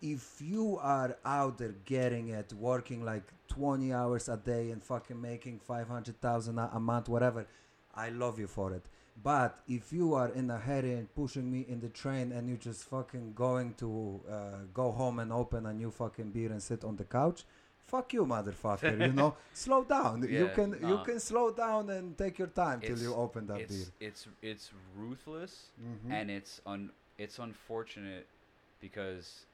If you are out there getting it, working like 20 hours a day and fucking making 500,000 a a month, whatever, I love you for it. But if you are in a hurry and pushing me in the train and you're just fucking going to uh, go home and open a new fucking beer and sit on the couch, fuck you, motherfucker. you know, slow down. you Yeah, can you can slow down and take your time till you open that It's beer. it's it's ruthless Mhm. and it's un it's unfortunate because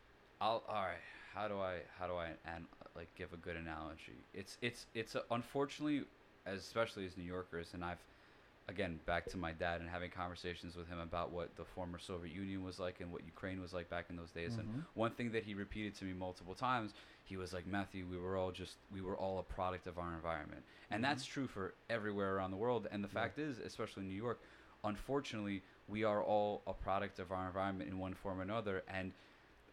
I'll all right. How do I how do I and like give a good analogy? It's it's it's a, unfortunately, especially as New Yorkers, and I've again back to my dad and having conversations with him about what the former Soviet Union was like and what Ukraine was like back in those days. And Mhm. one thing that he repeated to me multiple times, he was like, Matthew, we were all just we were all a product of our environment, and Mhm. that's true for everywhere around the world. And the Yeah. fact is, especially in New York, unfortunately, we are all a product of our environment in one form or another. And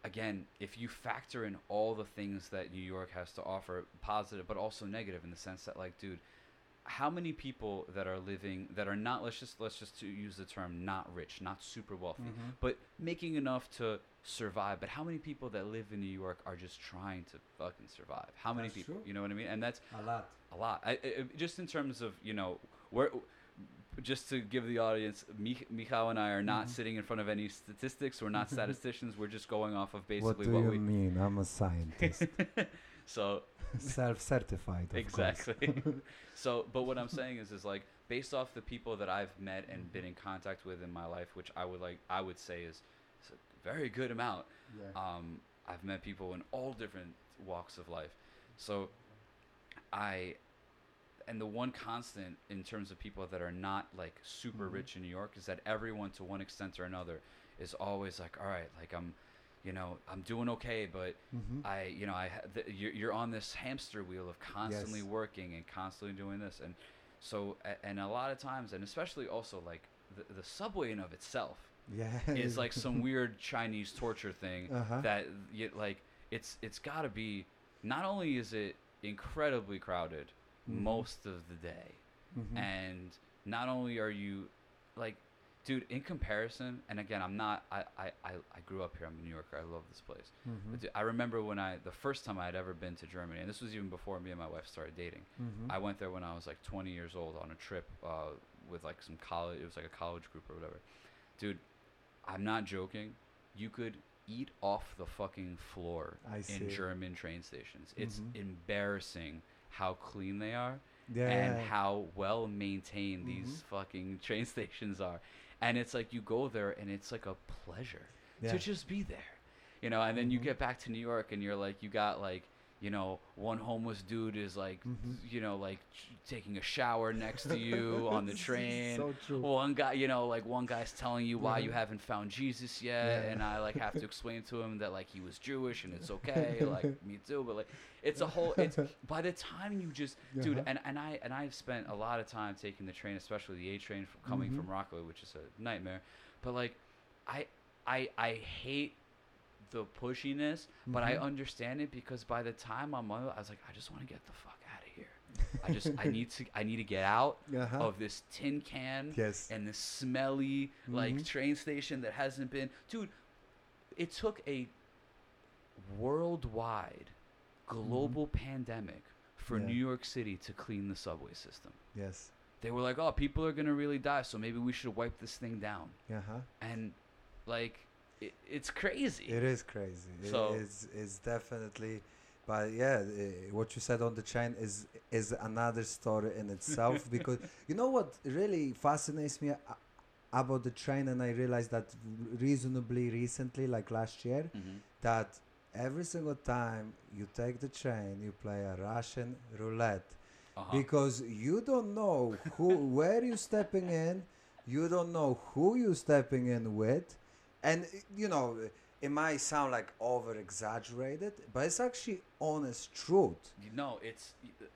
again, if you factor in all the things that New York has to offer, positive but also negative, in the sense that, like, dude, how many people that are living that are not let's just let's just use the term not rich, not super wealthy, Mhm. but making enough to survive. But how many people that live in New York are just trying to fucking survive? How many That's people? true. You know what I mean? And that's A lot. a lot. I, I, just in terms of you know where. Just to give the audience, Mich- Michał and I are not Mhm. sitting in front of any statistics. We're not statisticians. We're just going off of basically What do what, you we. mean? I'm a scientist, So self-certified. Exactly. so, but what I'm saying is, is like based off the people that I've met and been in contact with in my life, which I would like, I would say is, is a very good amount. Yeah. Um, I've met people in all different walks of life. So, I, and the one constant in terms of people that are not like super Mhm. rich in New York is that everyone, to one extent or another, is always like, all right, like I'm, you know, I'm doing okay, but Mhm. I, you know, I ha- th- you're, you're on this hamster wheel of constantly Yes. working and constantly doing this, and so and a lot of times, and especially also like the, the subway in of itself yeah. is like some weird Chinese torture thing Uh-huh. that you, like it's it's got to be. Not only is it incredibly crowded Mhm. most of the day, Mhm. and not only are you like dude in comparison and again i'm not I, I i I grew up here i'm a new yorker i love this place Mhm. but dude, i remember when i the first time i had ever been to germany and this was even before me and my wife started dating Mhm. i went there when i was like 20 years old on a trip uh, with like some college it was like a college group or whatever dude i'm not joking you could eat off the fucking floor in german train stations it's Mhm. embarrassing how clean they are yeah. and how well maintained these Mhm. fucking train stations are. And it's like you go there and it's like a pleasure yeah. to just be there. You know, and then you Mhm. get back to New York and you're like you got like, you know, one homeless dude is like Mhm. you know, like ch- taking a shower next to you on the train. so true. One guy, you know, like one guy's telling you why you Mhm. haven't found Jesus yet, Yeah. and I like have to explain to him that like he was Jewish and it's okay, like me too, but like it's a whole. It's by the time you just, dude, Uh-huh. and and I and I've spent a lot of time taking the train, especially the A train from coming from Mhm. Rockaway, which is a nightmare. But like, I I I hate the pushiness, but I Mhm. understand it because by the time I'm on, I was like, I just want to get the fuck out of here. I just I need to I need to get out Uh-huh. of this tin can yes. and this smelly like Mhm. train station that hasn't been dude it took a worldwide global pandemic for Mm-hmm. Yeah. New York City to clean the subway system. yes. They were like, "Oh, people are going to really die, so maybe we should wipe this thing down." Uh-huh. And like it, it's crazy. It is crazy. It So- is it's definitely but yeah, uh, what you said on the train is is another story in itself because you know what really fascinates me about the train and I realized that reasonably recently like last year hmm that every single time you take the train you play a Russian roulette Uh-huh. because you don't know who where you stepping in you don't know who you stepping in with and you know it might sound like over exaggerated but it's actually honest truth You know, it's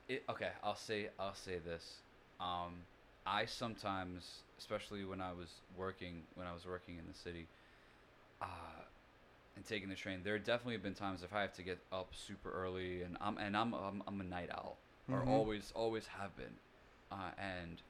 it, okay. I'll say I'll say this. Um, I sometimes, especially when I was working when I was working in the city, uh, and taking the train, there definitely have been times if I have to get up super early, and I'm and I'm I'm, I'm a night owl, or Mhm. always always have been, uh, and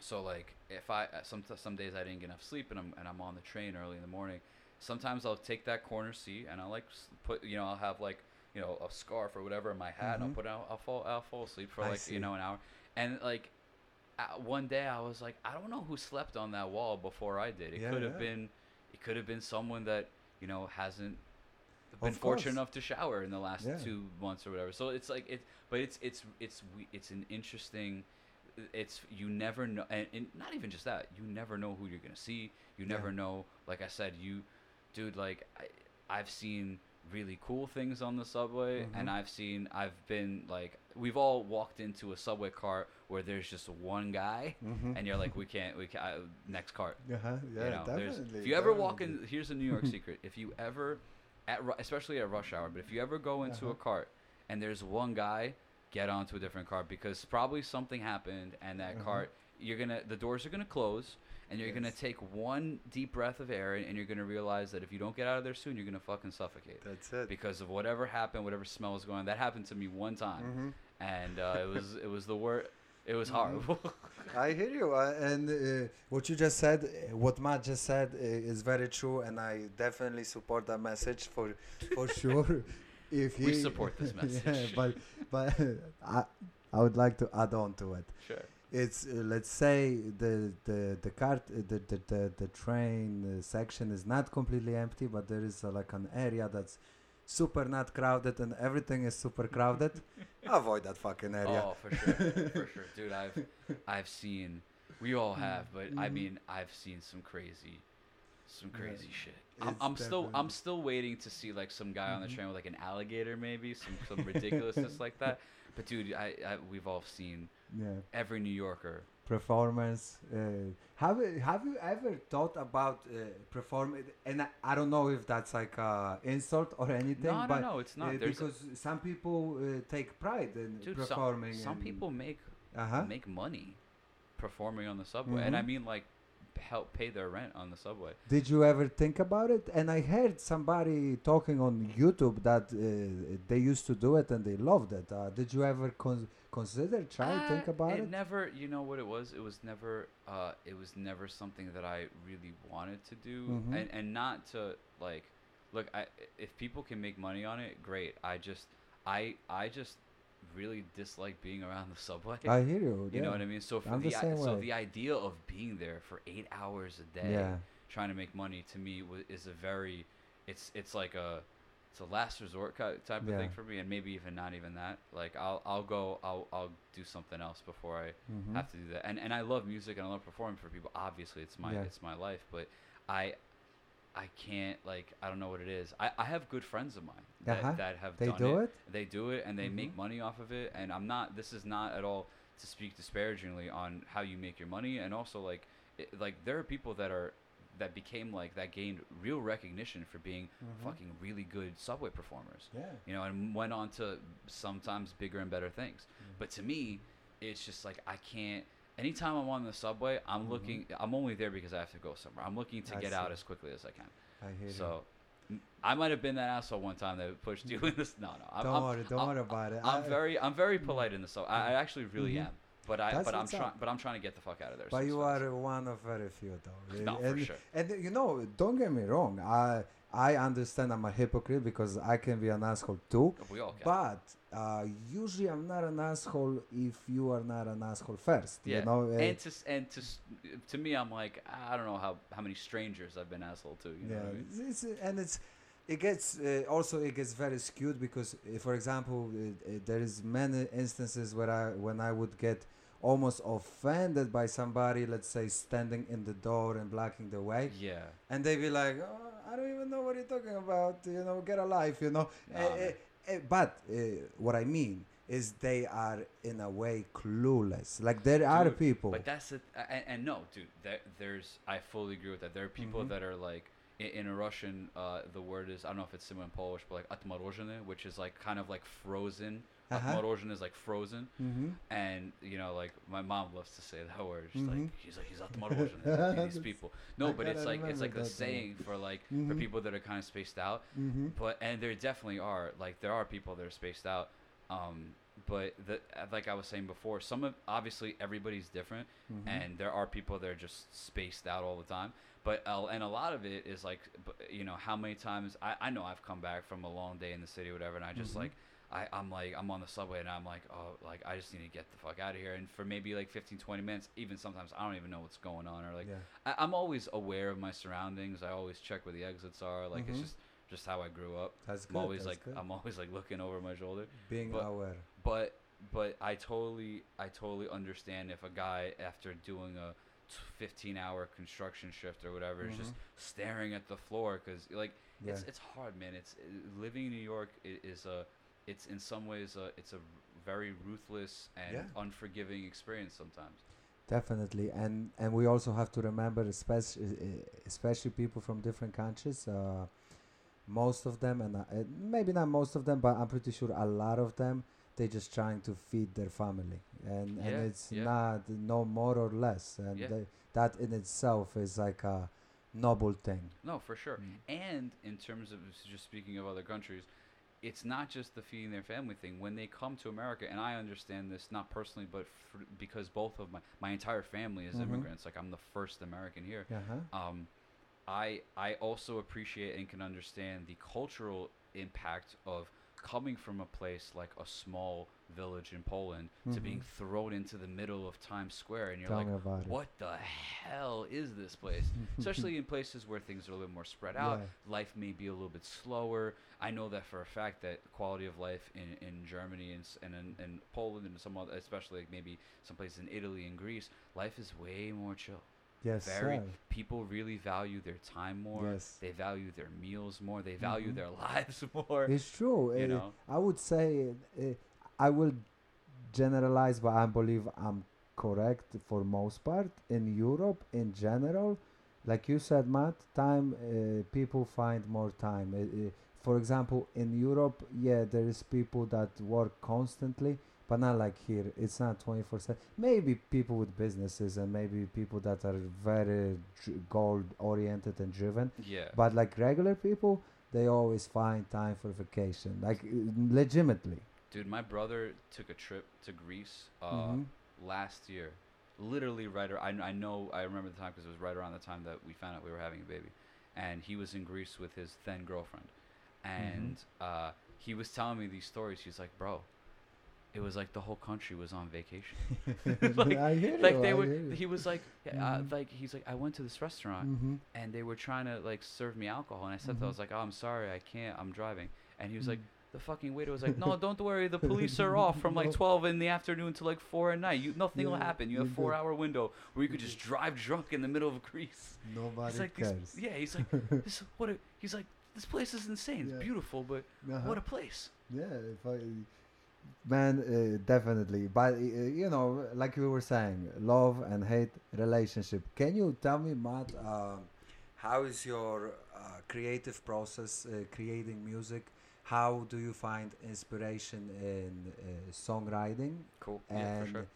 so like if I uh, some some days I didn't get enough sleep and I'm and I'm on the train early in the morning, sometimes I'll take that corner seat and I'll like put you know I'll have like you know a scarf or whatever in my hat and Mhm. I'll put out I'll fall I'll fall asleep for I like see. you know an hour and like one day I was like I don't know who slept on that wall before I did. It Yeah, could have yeah. been it could have been someone that you know hasn't been fortunate enough to shower in the last Yeah. two months or whatever. So it's like it, but it's it's it's we- it's an interesting. It's you never know, and, and not even just that. You never know who you're gonna see. You Yeah. never know. Like I said, you, dude. Like I, I've seen really cool things on the subway, and Mhm. I've seen I've been like we've all walked into a subway cart where there's just one guy, mm-hmm. and you're like we can't we can't uh, next cart uh-huh. yeah you know, definitely if you ever walk in, here's a New York secret. If you ever, at especially at rush hour, but if you ever go into a Uh-huh. cart and there's one guy, get onto a different cart because probably something happened and that Uh-huh. cart, you're gonna, the doors are gonna close and you're gonna take one deep breath of air and you're gonna realize that if you don't get out of there soon, you're gonna fucking suffocate that's it because of whatever happened, whatever smell was going on. That happened to me one time, Mhm. and uh, it was it was the worst. It was Mhm. horrible. I hear you, uh, and uh, what you just said, uh, what Matt just said, uh, is very true, and I definitely support that message for for sure. If We support this message. yeah, but but I I would like to add on to it. sure. It's uh, let's say the the the cart uh, the the the, the train uh, section is not completely empty, but there is uh, like an area that's super not crowded and everything is super crowded. Avoid that fucking area. Oh, for sure, for sure, dude. I've I've seen, we all have, but I Mhm. mean, I've seen some crazy, some Yeah, crazy shit. I'm, I'm still I'm still waiting to see like some guy on the Mhm. train with like an alligator, maybe some some ridiculousness like that. But dude, I, I we've all seen Yeah. every New Yorker. performance. Uh, have you- have you ever thought about uh, performing? And I, I don't know if that's like a insult or anything, No, no, but no, it's uh, not. There's because some people uh, take pride in dude, performing. some, some and- people make Uh-huh. make money performing on the subway, and I mean like help pay their rent on the subway. Did you ever think about it? And I heard somebody talking on YouTube that uh, they used to do it and they loved it. Uh, did you ever con- consider try to think Uh, about it? never you know what it was it was never uh it was never something that i really wanted to do Mhm. and and not to like look i if people can make money on it great i just i i just really dislike being around the subway I hear you. you know what i mean so for I'm the, the i- so the idea of being there for eight hours a day Yeah. trying to make money to me is a very it's it's like a it's a last resort type of thing for me and maybe even not even that like i'll i'll go i'll i'll do something else before i Mhm. have to do that and and i love music and i love performing for people obviously it's my Yeah. it's my life but i i can't like i don't know what it is i i have good friends of mine that, Uh-huh. that have They done do it. it? they do it and they make Mhm. money off of it and i'm not this is not at all to speak disparagingly on how you make your money and also like it, like there are people that are that became like that gained real recognition for being Mhm. fucking really good subway performers Yeah. you know and went on to sometimes bigger and better things Mm-hmm. but to me it's just like i can't anytime i'm on the subway i'm Mhm. looking i'm only there because i have to go somewhere i'm looking to I get out as quickly as i can I hear you. so m- I might have been that asshole one time that pushed you in this. No, no. I'm, Don't I'm, worry, don't I'm- worry about it. I'm I- very, I'm very polite in the subway. I, I actually really Mhm. am. But I, That's but I'm trying, but I'm trying to get the fuck out of there. But you are one of very few, though. No, and, for sure. And you know, don't get me wrong. I I understand I'm a hypocrite because I can be an asshole too. We all can. But uh, usually I'm not an asshole if you are not an asshole first. yeah. You know. and to and to to me, I'm like I don't know how how many strangers I've been asshole to. You know yeah. I mean? It's, it's- and it's it gets uh, also it gets very skewed because uh, for example uh, uh, there is many instances where I when I would get almost offended by somebody let's say standing in the door and blocking the way Yeah. and they be like oh, I don't even know what you're talking about you know get a life you know Nah, Eh, man. eh, eh, but uh, what I mean is they are in a way clueless like there are people But that's it. And, and no, dude, there, there's. I fully agree with that. There are people Mhm. that are like. In, in Russian, uh, the word is I don't know if it's similar in Polish, but like atmorozhene, which is like kind of like frozen. Uh-huh. Is like frozen, mm-hmm. and you know, like my mom loves to say that word. She's Mhm. like, he's like, he's atmorozhene. these people. No, I but it's like it's like a saying for like for Mhm. people that are kind of spaced out. Mm-hmm. But and there definitely are like there are people that are spaced out. Um, but the uh, like I was saying before, some of obviously everybody's different, Mm-hmm. and there are people that are just spaced out all the time. But uh, and a lot of it is like you know how many times I, I know I've come back from a long day in the city or whatever, and I just Mhm. like I I'm like I'm on the subway and I'm like oh like I just need to get the fuck out of here, and for maybe like 15 20 minutes, even sometimes I don't even know what's going on or like yeah. I, I'm always aware of my surroundings. I always check where the exits are. Like Mhm. it's just just how I grew up. That's I'm always that's like good. I'm always like looking over my shoulder. being but- aware. But but I totally I totally understand if a guy after doing a 15 hour construction shift or whatever is just staring at the floor because like Yeah. it's it's hard man. It's living in New York is a it's in some ways a, it's a very ruthless and Yeah. unforgiving experience sometimes. Definitely, and and we also have to remember, especially especially people from different countries. Uh, most of them, and uh, uh, maybe not most of them, but I'm pretty sure a lot of them, they're just trying to feed their family, and Yeah, and it's yeah. not no more or less, and Yeah. they, that in itself is like a noble thing. No, for sure. Mm. And in terms of just speaking of other countries, it's not just the feeding their family thing. When they come to America, and I understand this not personally, but f- because both of my my entire family is Mhm. immigrants. Like I'm the first American here. Uh-huh. Um, I I also appreciate and can understand the cultural impact of coming from a place like a small village in Poland to being thrown into the middle of Times Square, and you're Tell like, about it. what the hell is this place? Especially in places where things are a little more spread out. Yeah. Life may be a little bit slower. I know that for a fact that quality of life in, in Germany and, and in, in Poland and some other, especially like maybe some places in Italy and Greece, life is way more chill. Yes, Very, sir. people really value their time more. Yes. They value their meals more. They value Mhm. their lives more. It's true. you uh, know? I would say uh, I will generalize, but I believe I'm correct for most part. In Europe, in general, like you said, Matt, time uh, people find more time. Uh, uh, for example, in Europe, yeah, there is people that work constantly, but not like here. It's not 24 7. Maybe people with businesses and maybe people that are very goal oriented and driven. Yeah. But like regular people, they always find time for vacation, like uh, legitimately. Dude, my brother took a trip to Greece uh, Mhm. last year. Literally right ar- I, I know I remember the time because it was right around the time that we found out we were having a baby, and he was in Greece with his then girlfriend, and uh, he was telling me these stories. He's like, bro, it was like the whole country was on vacation. like, I hear like you, they I. He was like, uh, Mhm. like he's like, I went to this restaurant Mhm. and they were trying to like serve me alcohol, and I said, that, I was like, oh, I'm sorry, I can't, I'm driving, and he was like. The fucking waiter was like, "No, don't worry. The police are off from like 12 in the afternoon to like 4 at night. You nothing will happen. You have four hour window where you could just drive drunk in the middle of Greece." Nobody He's like, cares. "Yeah." He's like, "This what? A, he's like, this place is insane. It's Yeah. beautiful, but Uh-huh. what a place." Yeah, if I, man, uh, definitely. But uh, you know, like we were saying, love and hate relationship. Can you tell me, Matt, um, how is your uh, creative process uh, creating music? How do you find inspiration in uh, songwriting? Cool. yeah, And for sure.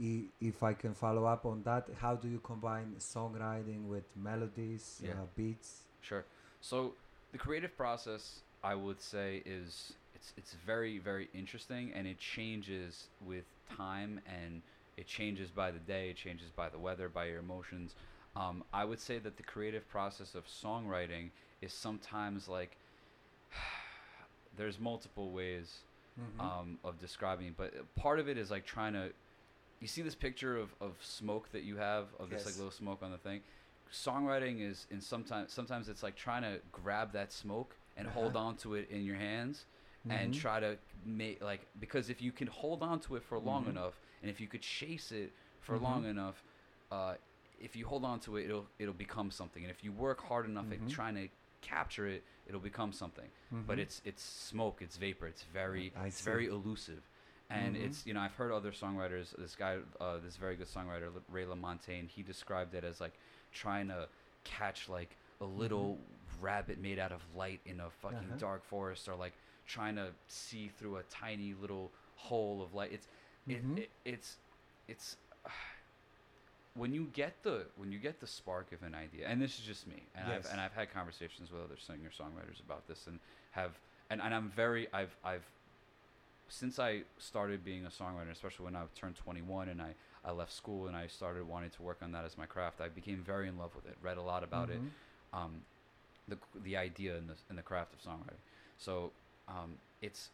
i- if I can follow up on that, how do you combine songwriting with melodies, Yeah. uh, beats? Sure. So the creative process, I would say, is it's it's very very interesting, and it changes with time, and it changes by the day, it changes by the weather, by your emotions. Um, I would say that the creative process of songwriting is sometimes like there's multiple ways Mhm. um, of describing, but part of it is like trying to. You see this picture of, of smoke that you have of this like little smoke on the thing. Songwriting is in sometimes sometimes it's like trying to grab that smoke and hold Uh-huh. on to it in your hands and Mhm. try to make like because if you can hold on to it for long Mhm. enough and if you could chase it for long Mhm. enough, uh, if you hold on to it, it'll it'll become something. And if you work hard enough at trying to capture it, it'll become something but Mhm. it's it's smoke it's vapor it's very it's very elusive and Mhm. it's you know i've heard other songwriters this guy uh, this very good songwriter ray lamontagne he described it as like trying to catch like a little rabbit made out of light in a fucking Mm-hmm. Uh-huh. dark forest or like trying to see through a tiny little hole of light it's it, it it's it's when you get the when you get the spark of an idea and this is just me and Yes. I've and I've had conversations with other singer songwriters about this and have and, and I'm very I've I've since I started being a songwriter especially when I turned 21 and I I left school and I started wanting to work on that as my craft I became very in love with it read a lot about it Mhm. um, the the idea in the in the craft of songwriting. So um, it's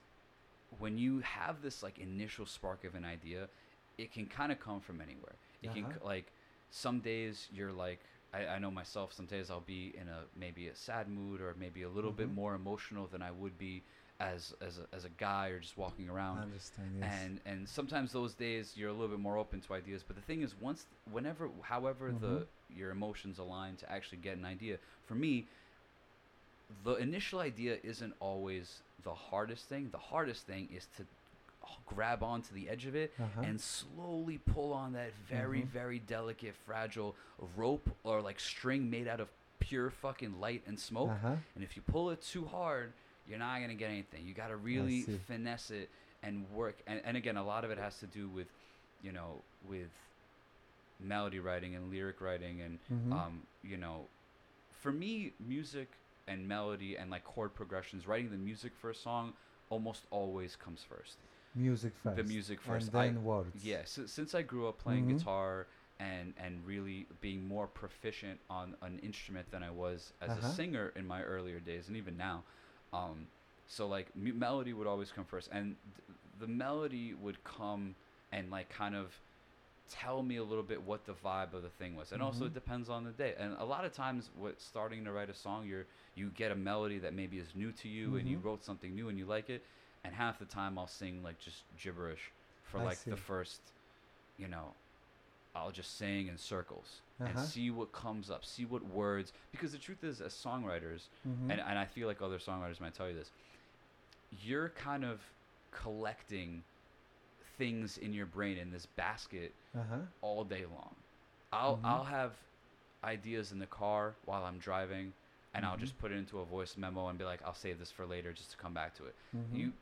when you have this like initial spark of an idea, it can kind of come from anywhere. It Uh-huh. c- like some days you're like I, I know myself. Some days I'll be in a maybe a sad mood or maybe a little bit Mhm. more emotional than I would be as as a, as a guy or just walking I around understand. Yes. and and sometimes those days you're a little bit more open to ideas but the thing is once whenever however the Mhm. your emotions align to actually get an idea for me the initial idea isn't always the hardest thing the hardest thing is to grab onto the edge of it Uh-huh. and slowly pull on that very Mhm. very delicate fragile rope or like string made out of pure fucking light and smoke Uh-huh. and if you pull it too hard, you're not gonna get anything. You gotta really finesse it and work. And, and again, a lot of it has to do with, you know, with melody writing and lyric writing and Mhm. um, you know, for me, music and melody and like chord progressions, writing the music for a song almost always comes first. Music first. The music first. And I- then words. Yeah, si- since I grew up playing Mhm. guitar and and really being more proficient on an instrument than I was as Uh-huh. a singer in my earlier days and even now, um, so like mu- melody would always come first, and th- the melody would come and like kind of tell me a little bit what the vibe of the thing was, and also Mhm. it depends on the day. And a lot of times, what starting to write a song, you're you get a melody that maybe is new to you, and you Mhm. wrote something new and you like it, and half the time I'll sing like just gibberish for I like the first, you know, I'll just sing in circles and Uh-huh. see what comes up, see what words. Because the truth is, as songwriters, Mhm. and, and I feel like other songwriters might tell you this, you're kind of collecting things in your brain in this basket Uh-huh. all day long. I'll Mhm. I'll have ideas in the car while I'm driving, and I'll Mhm. just put it into a voice memo and be like, I'll save this for later, just to come back to it. Mhm. You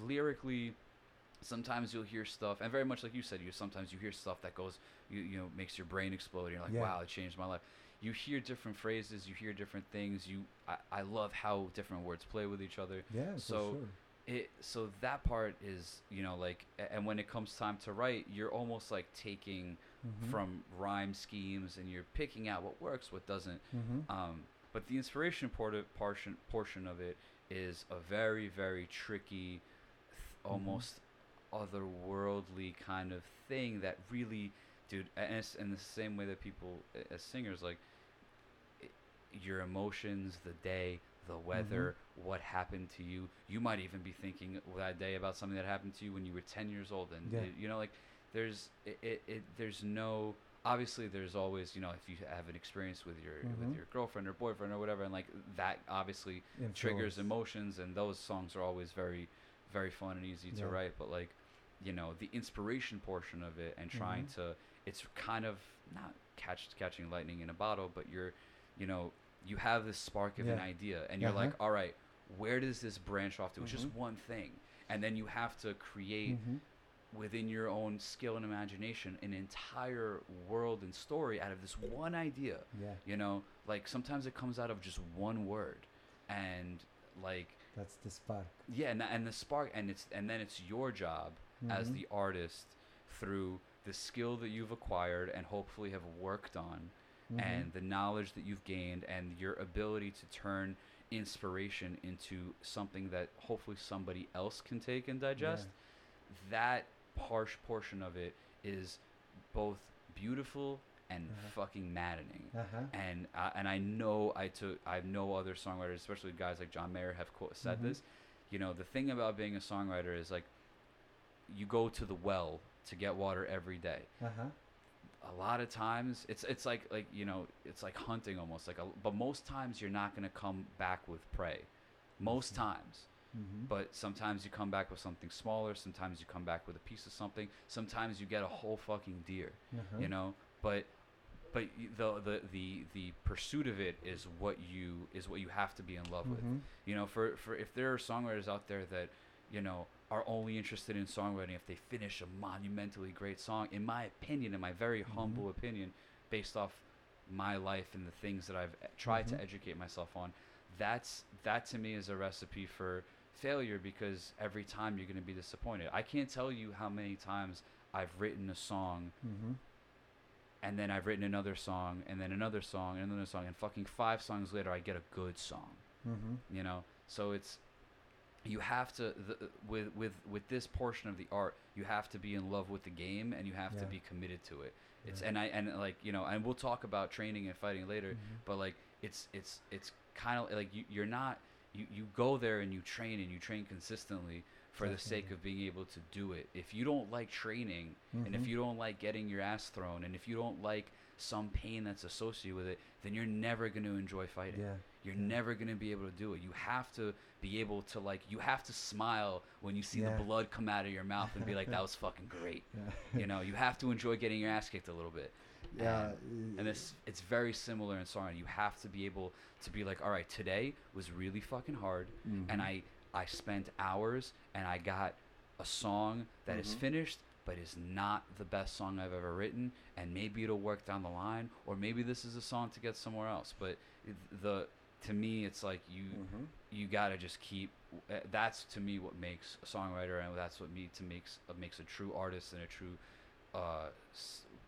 lyrically, sometimes you'll hear stuff, and very much like you said, you sometimes you hear stuff that goes, you you know, makes your brain explode. And you're like, Yeah. wow, it changed my life. You hear different phrases, you hear different things. You, I, I love how different words play with each other Yeah, so sure. it so that part is you know like and when it comes time to write you're almost like taking Mhm. from rhyme schemes and you're picking out what works what doesn't Mhm. um, but the inspiration part of, portion portion of it is a very very tricky Mhm. almost otherworldly kind of thing that really dude and it's in the same way that people as singers like i your emotions the day the weather what happened to you you might even be thinking that day about something that happened to you when you were 10 years old and Yeah. you know like there's it, it, it there's no obviously there's always you know if you have an experience with your Mhm. with your girlfriend or boyfriend or whatever and like that obviously triggers emotions and those songs are always very very fun and easy to Yeah. write but like you know the inspiration portion of it and trying Mhm. to it's kind of not catch catching lightning in a bottle but you're you know you have this spark of an idea and you're Uh-huh. like all right where does this branch off to it's just Mhm. one thing and then you have to create Mhm. within your own skill and imagination an entire world and story out of this one idea Yeah, you know like sometimes it comes out of just one word and like that's the spark. yeah and, and the spark and it's and then it's your job as Mhm. the artist through the skill that you've acquired and hopefully have worked on Mhm. and the knowledge that you've gained and your ability to turn inspiration into something that hopefully somebody else can take and digest that harsh portion of it is both beautiful and Uh-huh. fucking maddening Uh-huh. and I, and I know I took I know other songwriters, especially guys like John Mayer, have quote, said Mhm. this. You know, the thing about being a songwriter is like you go to the well to get water every day. Uh-huh. A lot of times, it's it's like like you know, it's like hunting almost. Like, a, but most times you're not gonna come back with prey. Most Mhm. times, Mm-hmm. but sometimes you come back with something smaller. Sometimes you come back with a piece of something. Sometimes you get a whole fucking deer uh-huh. you know but but the, the the the pursuit of it is what you is what you have to be in love with Mhm. you know for for if there are songwriters out there that you know are only interested in songwriting if they finish a monumentally great song in my opinion in my very Mhm. humble opinion based off my life and the things that I've e- tried Mhm. to educate myself on that's that to me is a recipe for failure because every time you're going to be disappointed I can't tell you how many times I've written a song Mhm. And then I've written another song, and then another song, and another song, and fucking five songs later, I get a good song. Mhm. You know, so it's you have to the, with with with this portion of the art, you have to be in love with the game, and you have to be committed to it. It's Yeah. and I and like you know, and we'll talk about training and fighting later, Mhm. but like it's it's it's kind of like you, you're not you, you go there and you train and you train consistently for the sake of being able to do it if you don't like training and if Mhm. you don't like getting your ass thrown and if you don't like some pain that's associated with it then you're never going to enjoy fighting Yeah. you're yeah. never going to be able to do it you have to be able to like you have to smile when you see Yeah. the blood come out of your mouth and be like that was fucking great Yeah. you know you have to enjoy getting your ass kicked a little bit yeah. and it's it's very similar in songwriting. You have to be able to be like, all right, today was really fucking hard, and Mhm. I I spent hours and I got a song that is Mhm. finished, but is not the best song I've ever written, and maybe it'll work down the line, or maybe this is a song to get somewhere else. But the to me, it's like you Mhm. you gotta just keep. uh, That's to me what makes a songwriter, and that's what me to makes uh, makes a true artist and a true uh,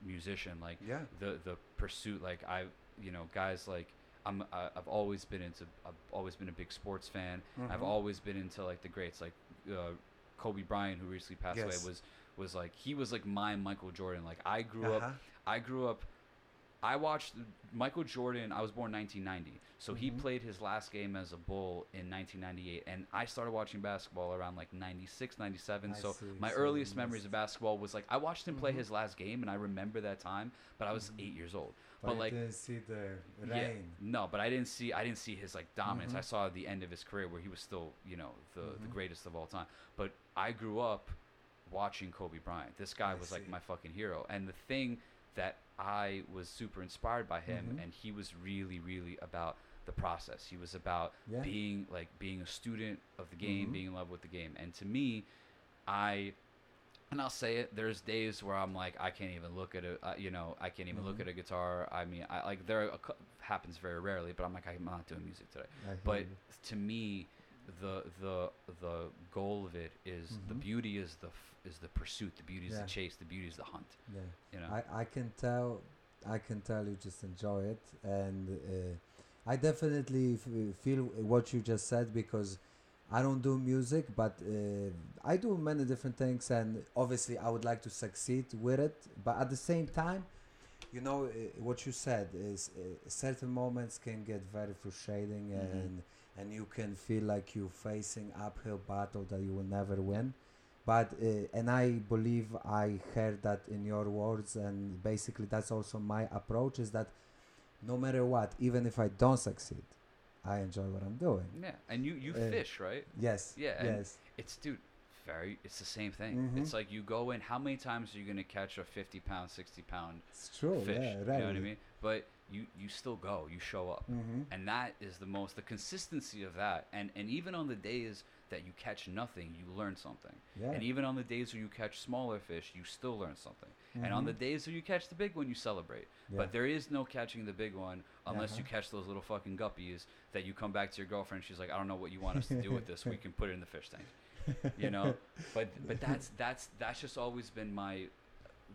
musician. Like Yeah. the the pursuit like i you know guys like i'm I, i've always been into i've always been a big sports fan i've Mhm. always been into like the greats like uh, kobe bryant who recently passed Yes. away was was like he was like my michael jordan like i grew up Uh-huh. i grew up i watched michael jordan i was born 1990 so he Mhm. played his last game as a bull in 1998 and i started watching basketball around like 96 97 I so see, my so earliest memories of basketball was like i watched him play Mhm. his last game and i remember that time but i was Mhm. eight years old But, but like didn't see the yeah, rain. no, but I didn't see I didn't see his like dominance. I Mhm. saw the end of his career where he was still, you know, the, the Mhm. greatest of all time. But I grew up watching Kobe Bryant. This guy I was like my fucking hero. And the thing that I was super inspired by him Mhm. and he was really really about the process. He was about Yeah. being like being a student of the game, Mhm. being in love with the game. And to me, I and I'll say it. There's days where I'm like, I can't even look at a, uh, you know, I can't even look Mhm. at a guitar. I mean, I like there are a, happens very rarely, but I'm like, I'm not doing music today. But you. to me, the the the goal of it is the Mhm. beauty is the f- is the pursuit. The beauty is Yeah. the chase. The beauty is the hunt. yeah. You know. I, I can tell I can tell you just enjoy it and uh, I definitely f- feel what you just said because I don't do music but uh, I do many different things and obviously I would like to succeed with it but at the same time you know uh, what you said is uh, certain moments can get very frustrating Mhm. and and you can feel like you're facing uphill battle that you will never win but uh, and i believe i heard that in your words and basically that's also my approach is that no matter what even if i don't succeed i enjoy what i'm doing yeah, and you you uh, fish right. yes Yeah, yes It's dude, very. It's the same thing. Mhm. It's like you go in. How many times are you gonna catch a fifty pound, sixty pound it's true fish? yeah You know what I mean? But you you still go. You show up. mm-hmm. and that is the most the consistency of that and and even on the days that you catch nothing you learn something yeah and even on the days where you catch smaller fish you still learn something and on the Mhm. days where you catch the big one you celebrate yeah. but there is no catching the big one unless you Uh-huh. catch those little fucking guppies that you come back to your girlfriend she's like i don't know what you want us to do with this we can put it in the fish tank you know but but that's that's that's just always been my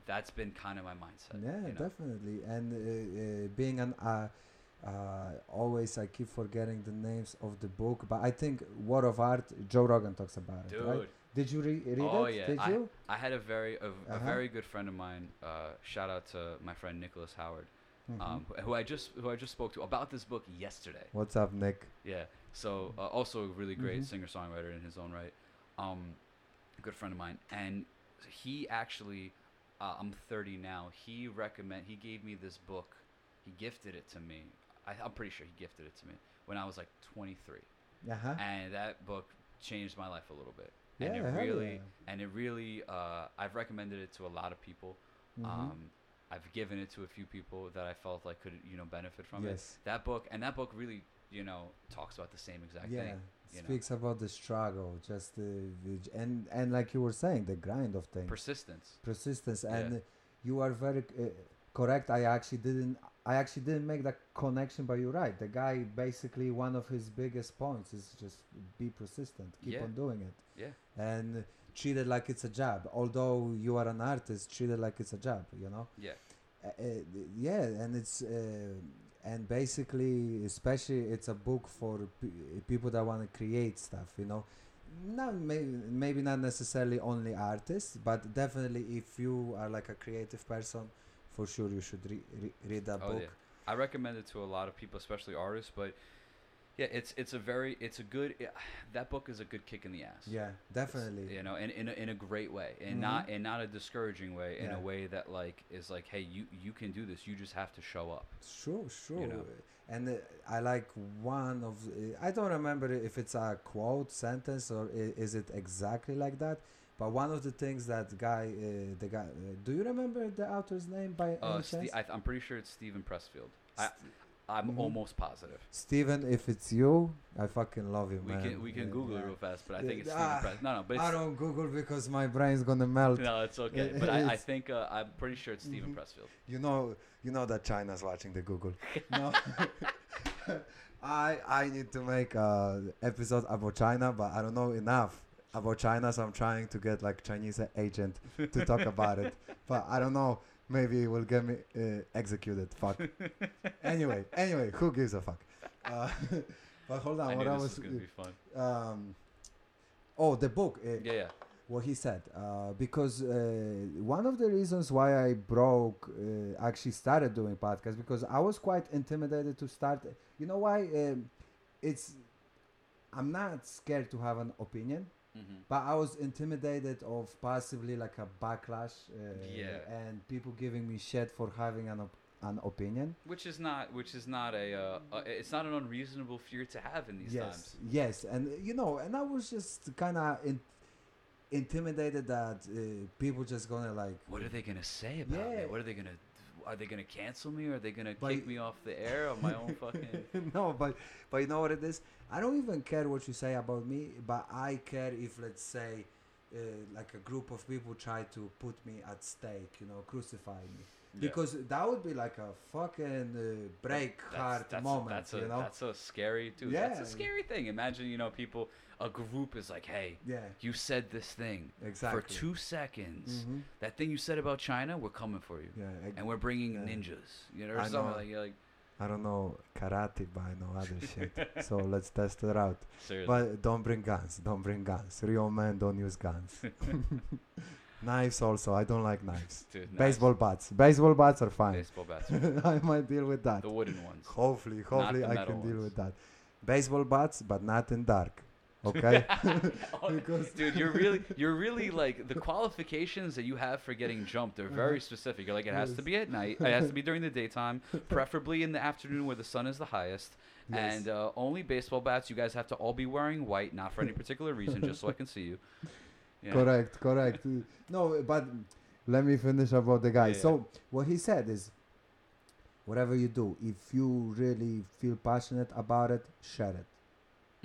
that's been kind of my mindset. Yeah, you know? definitely. And uh, uh, being an uh, uh, always, I keep forgetting the names of the book, but I think War of Art. Joe Rogan talks about it, Dude, right? Did you re- read Oh, it? yeah. Did I- you? I had a very a, a Uh-huh. very good friend of mine. Uh, shout out to my friend Nicholas Howard, Mhm. um, who I just who I just spoke to about this book yesterday. What's up, Nick? Yeah. So uh, also a really great Mhm. singer songwriter in his own right. Um, a good friend of mine, and he actually, uh, I'm 30 now. He recommend he gave me this book. He gifted it to me. I, I'm pretty sure he gifted it to me when I was like 23, Uh-huh. and that book changed my life a little bit. Yeah, and it really, yeah. and it really, uh, I've recommended it to a lot of people. Mhm. Um, I've given it to a few people that I felt like could, you know, benefit from it yes. that book and that book really you know talks about the same exact yeah. thing you know. Speaks about the struggle, just the and and like you were saying, the grind of things. persistence persistence Yeah. and you are very uh, correct i actually didn't i actually didn't make that connection but you're right. The guy basically one of his biggest points is just be persistent keep Yeah. on doing it. Yeah. And treat it like it's a job although you are an artist treat it like it's a job you know? Yeah. Uh, uh, yeah and it's uh, and basically especially it's a book for p- people that want to create stuff you know? Not maybe, maybe not necessarily only artists but definitely if you are like a creative person for sure you should re- re- read that oh book yeah i recommend it to a lot of people especially artists but yeah it's it's a very it's a good that book is a good kick in the ass yeah It's, definitely you know in, in, a, in a great way and Mhm. not in not a discouraging way in Yeah. a way that like is like hey you you can do this you just have to show up Sure, sure. You know. And uh, I like one of. Uh, I don't remember if it's a quote sentence or is it exactly like that. But one of the things that guy, uh, the guy. Uh, do you remember the author's name by uh, any Ste-? I, i'm pretty sure it's steven pressfield I, St- i'm Mhm. almost positive Steven, if it's you, I fucking love you, we man. can we can Yeah, google yeah. it real fast but i think it's ah, steven press no no but I don't Google because my brain's gonna melt. no it's okay but I, I think uh, i'm pretty sure it's steven Mhm. pressfield You know, you know that China's watching the Google. no, I I need to make a episode about China, but I don't know enough about China, so I'm trying to get like Chinese agent to talk about it. But I don't know. Maybe it will get me uh, executed. Fuck. anyway, anyway, who gives a fuck? Uh, but hold on, i what I this was. was gonna be fun um, oh, the book. Uh, yeah yeah what he said uh, because uh, one of the reasons why I broke uh, actually started doing podcast because I was quite intimidated to start. You know why? Um, it's I'm not scared to have an opinion, hmm but I was intimidated of possibly like a backlash uh, Yeah. and people giving me shit for having an op- an opinion. which is not which is not a uh, uh, it's not an unreasonable fear to have in these yes, times yes, and you know, and I was just kind of in, intimidated that uh, people just gonna like what are they gonna say about me what are they gonna are they gonna cancel me or are they gonna But kick me off the air on my own fucking no, but but you know what it is. I don't even care what you say about me, but I care if let's say, uh, like a group of people try to put me at stake, you know, crucify me, because that would be like a fucking uh, break That's- heart that's, moment, that's a, you know. That's a scary, dude. That's a scary thing. Imagine, you know, people, a group is like, hey, yeah, you said this thing exactly. for two seconds. Mhm. That thing you said about China, we're coming for you. Yeah, ex- And we're bringing Yeah. ninjas. You know, or I something know. like, you're like, I don't know karate, but I know other shit. So let's test it out. seriously. But don't bring guns. Don't bring guns. Real men don't use guns. knives also. I don't like knives. Dude. Baseball bats. Baseball bats are fine. Baseball bats. I might deal with that. the wooden ones. Hopefully, hopefully I can deal with that. Baseball bats, but not in dark. Okay. Because- dude, you're really, you're really like the qualifications that you have for getting jumped are very specific. You're like, it has to be at night. It has to be during the daytime, preferably in the afternoon where the sun is the highest. Yes. And uh, only baseball bats. You guys have to all be wearing white, not for any particular reason, just so I can see you. Yeah. Correct, correct. No, but let me finish about the guy. Yeah, yeah. So what he said is, whatever you do, if you really feel passionate about it, share it.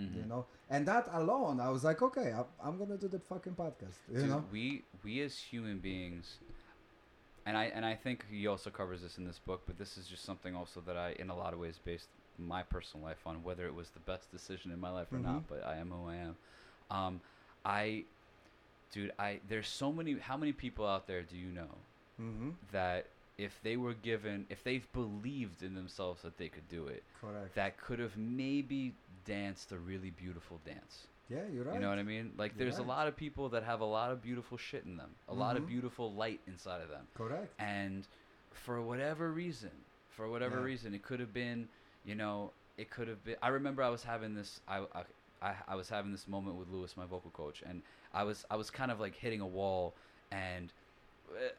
Mhm. You know, and that alone, I was like, okay, I, I'm gonna do the fucking podcast. You Dude, know, we we as human beings, and I and I think he also covers this in this book, but this is just something also that I, in a lot of ways, based my personal life on whether it was the best decision in my life or Mhm. not. But I am who I am. Um, I, dude, I there's so many. How many people out there do you know Mm-hmm. that if they were given, if they've believed in themselves that they could do it, Correct. that could have maybe danced a really beautiful dance. yeah, you're right. You know what I mean? Like, You're there's a lot of people that have a lot of beautiful shit in them, a lot of Mhm. beautiful light inside of them. Correct. And for whatever reason, for whatever Yeah. reason, it could have been, you know, it could have been. I remember I was having this, I, I, I, I was having this moment with Lewis, my vocal coach, and I was, I was kind of like hitting a wall, and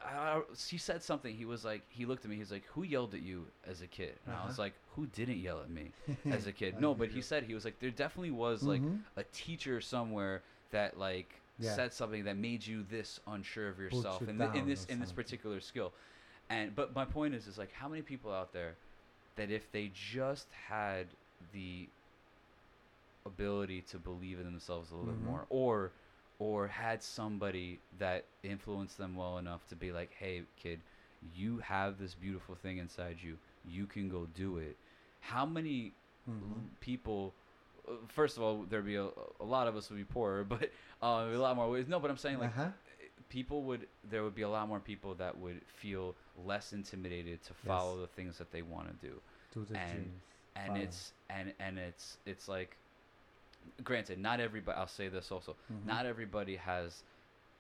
I, I- he said something. He was like, he looked at me. He's like, "Who yelled at you as a kid?" And I was Uh-huh. like, "Who didn't yell at me as a kid?" No, but he said he was like, there definitely was like Mhm. a teacher somewhere that like Yeah. said something that made you this unsure of yourself you in, th- in this in this particular skill and but my point is is like how many people out there that if they just had the ability to believe in themselves a little Mhm. bit more or or had somebody that influenced them well enough to be like hey kid you have this beautiful thing inside you you can go do it how many Mhm. people uh, first of all there'd be a, a lot of us would be poorer but uh, a lot more ways no but i'm saying like uh-huh. people would there would be a lot more people that would feel less intimidated to follow the things that they want to do to the and- dreams. and Follow. it's and and it's it's like granted not everybody i'll say this also Mhm. not everybody has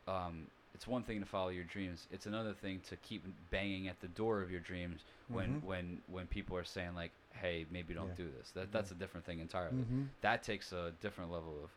um it's one thing to follow your dreams it's another thing to keep banging at the door of your dreams when Mhm. when when people are saying like hey maybe don't Yeah. do this that that's a different thing entirely Mhm. that takes a different level of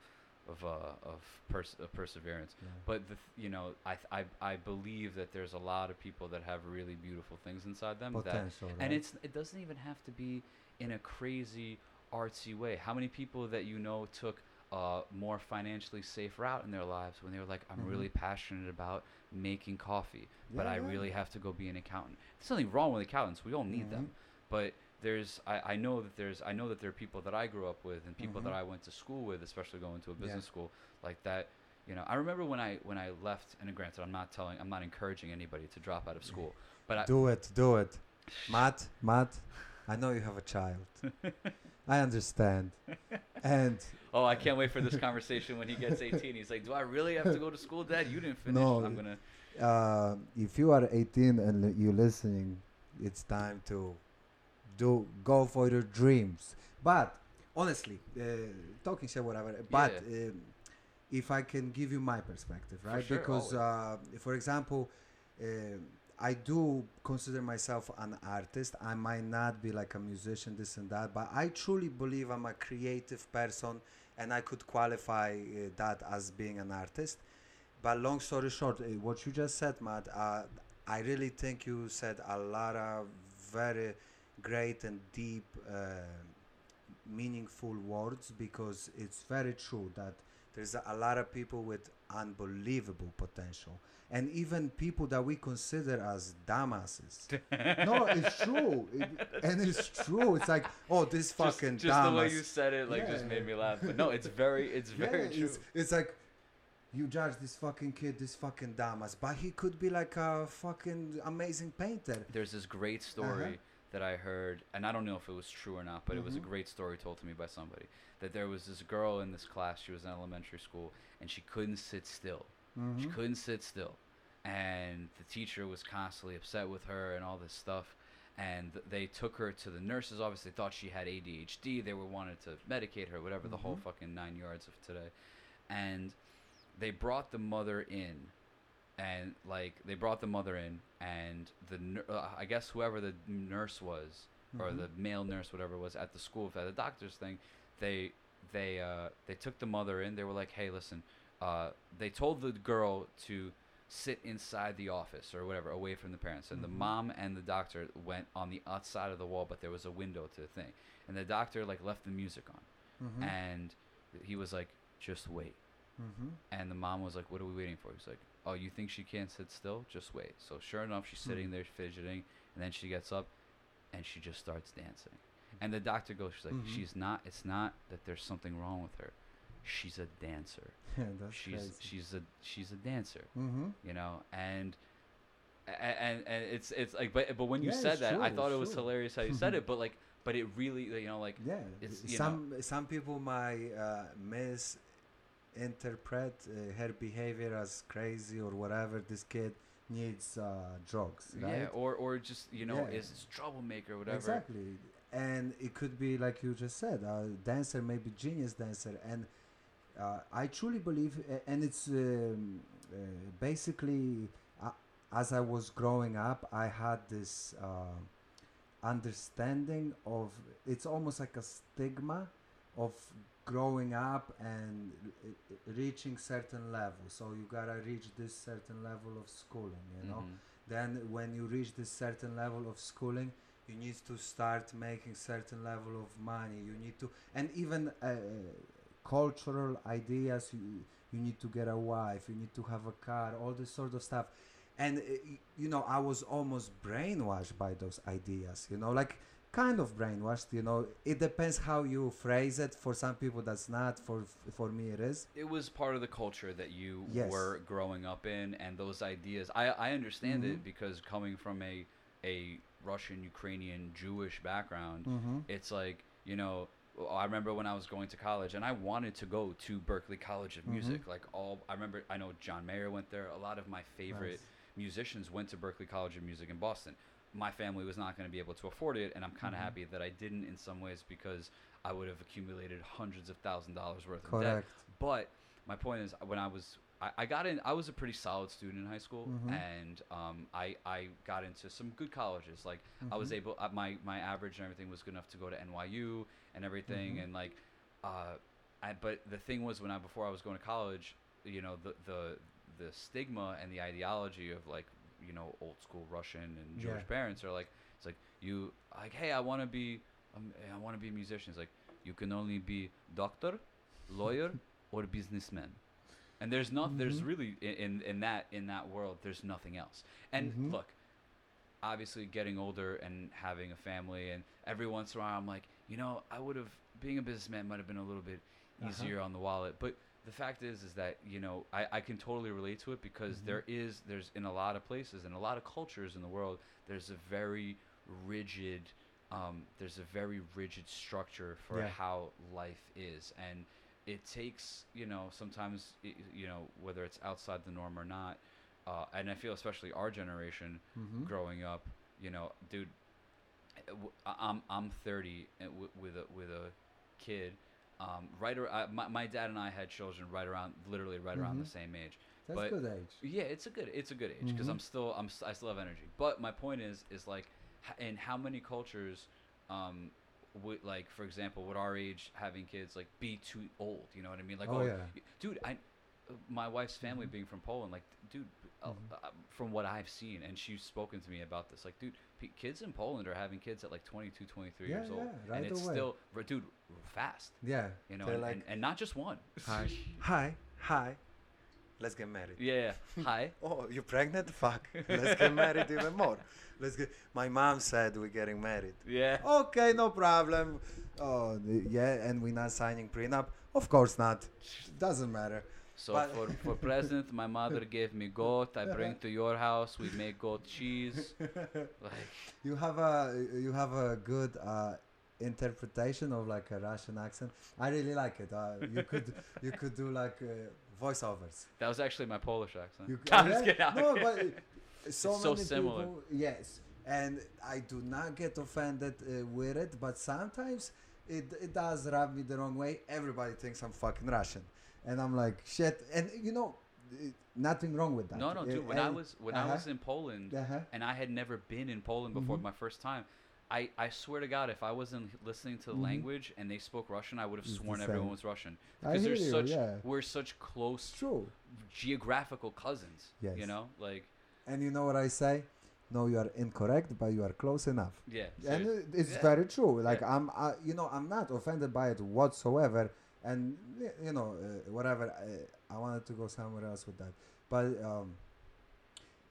of uh, of, pers- of perseverance Yeah. but the, th- you know I, th- I I believe that there's a lot of people that have really beautiful things inside them that potential, and it's it doesn't even have to be in a crazy artsy way how many people that you know took a more financially safe route in their lives when they were like i'm Mhm. really passionate about making coffee but Yeah, i yeah. really have to go be an accountant there's nothing wrong with accountants we all need them Mhm. but there's I, I know that there's I know that there are people that I grew up with and people that Mhm. I went to school with, especially going to a Yeah. business school like that. You know, I remember when I when I left, and granted, I'm not telling, I'm not encouraging anybody to drop out of school, but I, do it, do it, Matt. Matt, I know you have a child. I understand, and oh, I can't wait for this conversation when he gets 18. He's like, "Do I really have to go to school, Dad? You didn't finish. No. I'm gonna." uh, if you are 18 and you're listening, it's time to do go for your dreams. But honestly, uh, talking shit, whatever. But um, if I can give you my perspective, For right? sure, because, uh, for example, uh, I do consider myself an artist. I might not be like a musician, this and that, but I truly believe I'm a creative person, and I could qualify uh, that as being an artist. But long story short, uh, what you just said, Matt, uh, I really think you said a lot of very great and deep, uh, meaningful words because it's very true that there's a, lot of people with unbelievable potential, and even people that we consider as dumbasses. no, it's true, It- and it's true. It's like, oh, this Just, fucking just the way you said it, like, just made me laugh. But no, it's very, it's very Yeah, true. It's, it's like you judge this fucking kid, this fucking dumbass, but he could be like a fucking amazing painter. There's this great story Uh-huh. That I heard, and I don't know if it was true or not, but it was a Mhm. great story told to me by somebody. That there was this girl in this class, she was in elementary school, and she couldn't sit still. She Mhm. couldn't sit still. And the teacher was constantly upset with her and all this stuff. And they took her to the nurse's office. They thought she had ADHD. They were wanted to medicate her, whatever, the whole Mhm. fucking nine yards of today. And they brought the mother in and like they brought the mother in and the uh, I guess whoever the nurse was or Mhm. the male nurse whatever was at the school at the doctor's thing they they uh they took the mother in they were like hey listen uh they told the girl to sit inside the office or whatever away from the parents and the Mhm. mom and the doctor went on the outside of the wall but there was a window to the thing and the doctor like left the music on Mhm. and he was like just wait Mhm. and the mom was like, "What are we waiting for?" He's like, "Oh, you think she can't sit still? Just wait." So sure enough, she's sitting Hmm. there fidgeting, and then she gets up, and she just starts dancing. And the doctor goes, "She's like, Mhm. she's not. It's not that there's something wrong with her. She's a dancer. Yeah, that's she's crazy. she's a she's a dancer. mm-hmm. You know." And and and it's it's like, but but when you Yeah, said that, I thought it was true. hilarious how you said it. But like, but it really, you know, like Yeah, it's, you some some people might uh, misinterpret uh, her behavior as crazy or whatever. This kid needs uh, drugs, right? Yeah, or or just you know Yeah. is is troublemaker, whatever. Exactly, and it could be like you just said, a dancer, maybe genius dancer, and uh, I truly believe, and it's um, uh, basically uh, as I was growing up, I had this uh, understanding of it's almost like a stigma of growing up and reaching certain level. So you gotta reach this certain level of schooling, you know Mhm. then when you reach this certain level of schooling you need to start making certain level of money you need to and even uh, cultural ideas you, you need to get a wife you need to have a car all this sort of stuff and uh, you know i was almost brainwashed by those ideas you know like kind of brainwashed you know it depends how you phrase it for some people that's not for for me it is it was part of the culture that you Yes. were growing up in and those ideas i i understand Mhm. it because coming from a a russian ukrainian jewish background mm-hmm. it's like you know i remember when i was going to college and i wanted to go to berkeley college of Mhm. music like all i remember i know john mayer went there a lot of my favorite musicians went to berklee college of music in boston my family was not going to be able to afford it and i'm kind of Mhm. happy that i didn't in some ways because i would have accumulated hundreds of thousand dollars worth of debt correct but my point is, when I was, I, got in, I was a pretty solid student in high school, Mhm. and um, I, I got into some good colleges. Like I was Mhm. able, uh, my my average and everything was good enough to go to NYU and everything, Mhm. and like, uh, I, but the thing was when I before I was going to college, you know, the the the stigma and the ideology of like, you know, old school Russian and Jewish Yeah. parents are like, it's like you like, hey, I want to be, um, I want to be a musician. It's like you can only be doctor, lawyer, or businessman. And there's not there's Mhm. really in in that in that world there's nothing else. And Mhm. look, obviously getting older and having a family and every once in a while I'm like, you know, I would have being a businessman might have been a little bit Uh-huh. easier on the wallet. But the fact is is that, you know, I, I can totally relate to it because Mhm. there is there's in a lot of places and a lot of cultures in the world, there's a very rigid um, there's a very rigid structure for Yeah. how life is and it takes you know sometimes i- you know whether it's outside the norm or not uh, and i feel especially our generation mm-hmm. growing up you know dude I- i'm i'm 30 and with a with a kid um, right ar- I, my, my dad and i had children right around literally right around the Mhm. same age that's but- good age yeah, it's a good it's a good age because I'm Mhm. still I'm I still have energy. But my point is is like in how many cultures um would like for example would our age having kids like be too old? You know what I mean? Like Oh, yeah. dude, I my wife's family Mhm. being from Poland, like dude, uh, Mhm. uh, from what I've seen, and she's spoken to me about this, like dude, p- kids in Poland are having kids at like 22, 23 Yeah, years old, right and it's away. still r- dude fast, yeah you know, and, like, and, and not just one. Hi. Hi. Hi. Let's get married. yeah, hi. Oh, you're pregnant? Fuck. Let's get married even more. Let's get. My mom said we're getting married. Yeah. okay no problem oh yeah and we're not signing prenup of course not doesn't matter So for, for present, my mother gave me goat. I bring to your house. We make goat cheese. Like you have a you have a good uh interpretation of like a russian accent i really like it uh, you could you could do like uh, voiceovers that was actually my Polish accent. You, I'm yeah? just kidding. No, but so, It's so similar. people. Yes, and I do not get offended uh, with it, but sometimes it it does rub me the wrong way. Everybody thinks I'm fucking Russian, and I'm like shit. And you know, nothing wrong with that. no, no, dude. When I was when I uh-huh. was in Poland uh-huh. and I had never been in Poland before Mhm. my first time, I, I swear to God, if I wasn't listening to the Mhm. language and they spoke Russian, I would have sworn everyone was Russian I because there's such yeah. we're such close true. geographical cousins. Yes. You know, like And you know what I say? No, you are incorrect, but you are close enough. yeah. and it's Yeah. very true like Yeah. i'm uh, you know i'm not offended by it whatsoever and you know uh, whatever I, I wanted to go somewhere else with that but um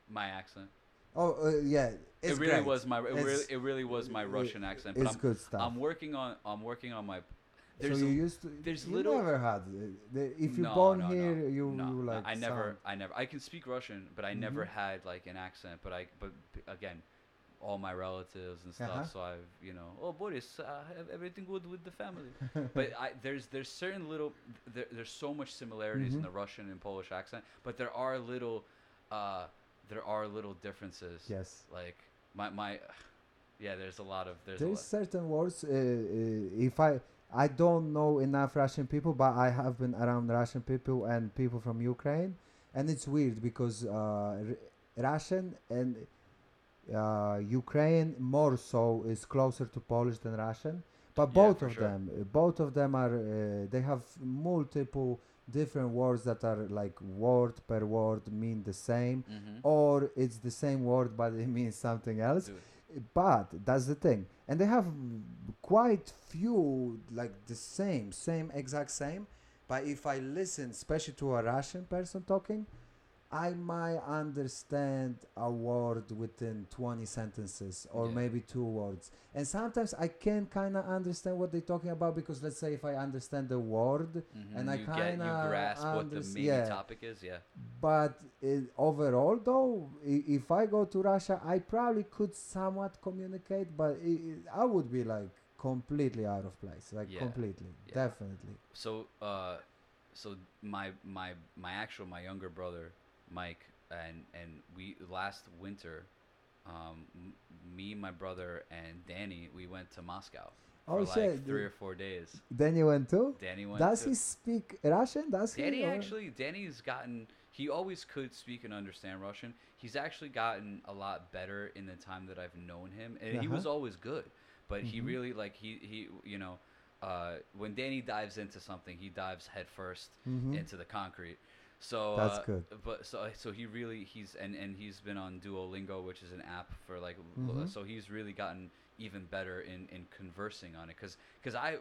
my accent. oh uh, yeah it really great. was my it It's- really, it really was my uh, Russian accent. But it's I'm good stuff I'm working on I'm working on my so there's you a- used to there's you little- never had uh, if you No, born no, no, here you, no, you like I never, sound- I never, I can speak Russian, but I never Mhm. had like an accent. But I, but again, all my relatives and stuff. Uh-huh. So I've, you know, oh Boris, uh, have everything good with the family. but I, there's there's certain little, there, there's so much similarities in Mhm. the Russian and Polish accent, but there are little, uh, there are little differences. Yes. Like my my, yeah. There's a lot of there's, There's a lot. certain words. Uh, uh, if I I don't know enough Russian people, but I have been around Russian people and people from Ukraine, and it's weird because uh, R- Russian and uh, Ukraine more so is closer to Polish than Russian. But Yeah, both of sure. them, uh, both of them are. Uh, they have multiple different words that are like word per word mean the same, Mhm. or it's the same word but it means something else but that's the thing and they have quite few like the same same exact same but if i listen especially to a russian person talking i might understand a word within 20 sentences or Yeah. maybe two words and sometimes i can kind of understand what they're talking about because let's say if i understand the word mhm. And I get kinda grasp what the main yeah. topic is. Yeah. but uh, overall though i- if i go to russia i probably could somewhat communicate but i i I would be like completely out of place like Yeah. completely definitely So uh, so my my my actual my younger brother Mike and and we last winter, um, m- me my brother and Danny we went to Moscow for Oh, like shit, three or four days. you went too Danny went. does to, he speak russian does he Danny or- actually Danny's gotten he always could speak and understand Russian. He's actually gotten a lot better in the time that I've known him. And he was Uh-huh. always good. But he Mhm. really like he he you know uh, when Danny dives into something, he dives head 1st Mhm. into the concrete. So That's uh, good. But so so he really he's and and he's been on Duolingo, which is an app for like Mhm. so he's really gotten even better in in conversing on it because because I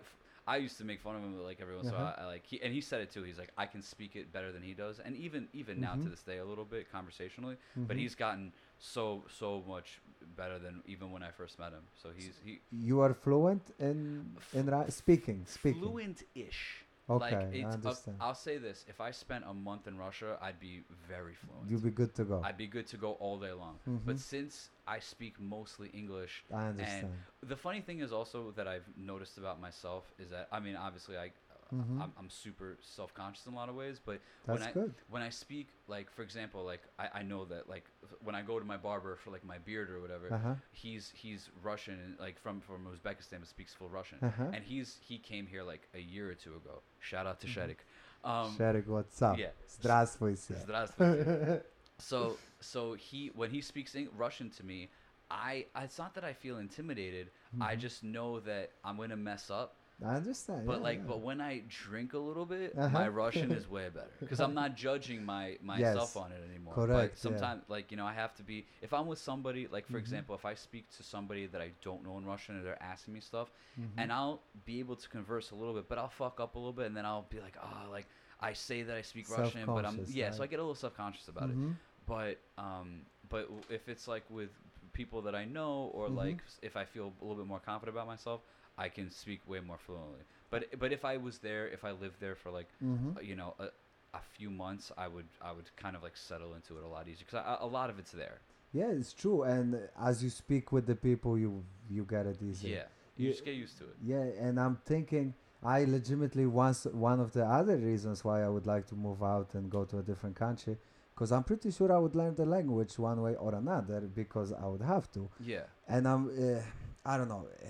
I used to make fun of him like every once Uh-huh. while. I, like he and he said it too. He's like I can speak it better than he does, and even even now to Mhm. this day a little bit conversationally. But Mhm. he's gotten so so much better than even when I first met him. So he's he you are fluent in in Ru- speaking speaking fluent-ish. Okay like i it's. understand I'll say this: if I spent a month in Russia, I'd be very fluent. You'd be good to go I'd be good to go all day long. Mhm. But since I speak mostly English, i understand the funny thing is also that I've noticed about myself is that I mean, obviously, I. Mhm. I'm, I'm super self-conscious in a lot of ways, but that's when I good when I speak, like for example, like I, I know that like when I go to my barber for like my beard or whatever, uh-huh he's he's Russian and like from from Uzbekistan, but speaks full Russian, uh-huh and he's he came here like a year or two ago. Shout out to Mhm. Sherik. Um, Sharik, what's up yeah. Здравствуй, ся. Здравствуйте. so so he when he speaks Eng- Russian to me, I it's not that I feel intimidated. I Mhm. just know that I'm gonna mess up. I understand. But yeah, like, yeah. but when I drink a little bit, Uh-huh. my Russian is way better because I'm not judging my myself Yes. on it anymore. Correct, But yeah. sometimes, like you know, I have to be. If I'm with somebody, like for Mhm. example, if I speak to somebody that I don't know in Russian and they're asking me stuff, Mhm. and I'll be able to converse a little bit, but I'll fuck up a little bit, and then I'll be like, oh, like I say that I speak Russian, but I'm yeah, so I get a little self conscious about it. Mhm. But um, but if it's like with people that I know, or Mhm. like if I feel a little bit more confident about myself, I can speak way more fluently. But but if I was there, if I lived there for like Mhm. uh, you know a, a few months, I would I would kind of like settle into it a lot easier because a lot of it's there. Yeah, it's true. And as you speak with the people, you you get it easy. Yeah, you You- just get used to it. Yeah, and I'm thinking I legitimately once one of the other reasons why I would like to move out and go to a different country, because I'm pretty sure I would learn the language one way or another because I would have to. Yeah, And I'm uh, I don't know. Uh,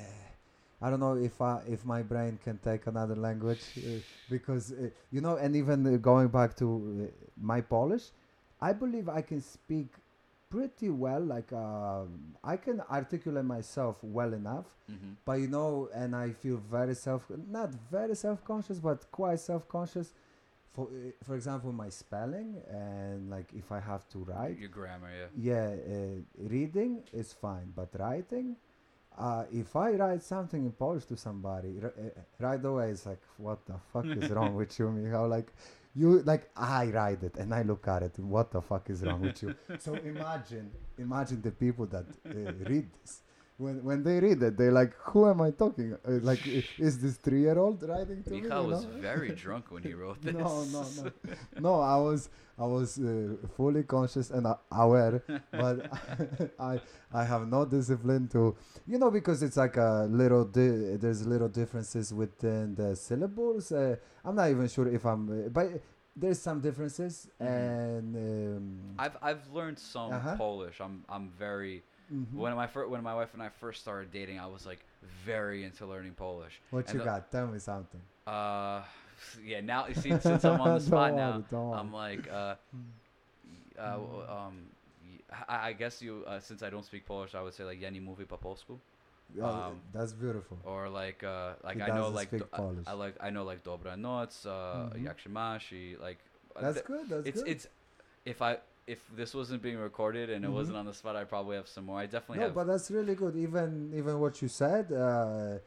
I don't know if I, if my brain can take another language uh, because uh, you know, and even uh, going back to uh, my Polish, I believe I can speak pretty well. Like um I can articulate myself well enough, hmm but you know, and I feel very self not very self conscious, but quite self conscious. For uh, for example, my spelling and like if I have to write, your grammar. Yeah, yeah, uh, reading is fine, but writing, uh, if I write something in Polish to somebody, r- uh, right away it's like, what the fuck is wrong with you, Michał? Like, you like I write it and I look at it. What the fuck is wrong with you? so imagine, imagine the people that uh, read this. When, when they read it, they're like, "Who am I talking? Uh, like, is this three-year-old writing to me?" Mikhail was know? very drunk when he wrote this. No, no, no, no. I was, I was uh, fully conscious and uh, aware, but I, I have no discipline to, you know, because it's like a little, di- there's little differences within the syllables. Uh, I'm not even sure if I'm, uh, but there's some differences, Mhm. and um, I've I've learned some Uh-huh. Polish. I'm I'm very mhm. when my fir- when my wife and I first started dating, I was like very into learning Polish. what and you the- got? Tell me something. Uh, yeah. Now you see, since I'm on the spot now, worry, don't worry. I'm like, uh, uh, w- um, I, I guess you uh, since I don't speak Polish, I would say like "Ja nie mówię po polsku," Oh, um, that's beautiful. or like uh, like I know like do- I-. I, like I know like dobra noc, uh, Mhm. jak się masz, like uh, That's th- good. That's it's good. it's if I if this wasn't being recorded and it Mhm. wasn't on the spot, I probably have some more. I definitely have no, have. but that's really good. Even even what you said, uh,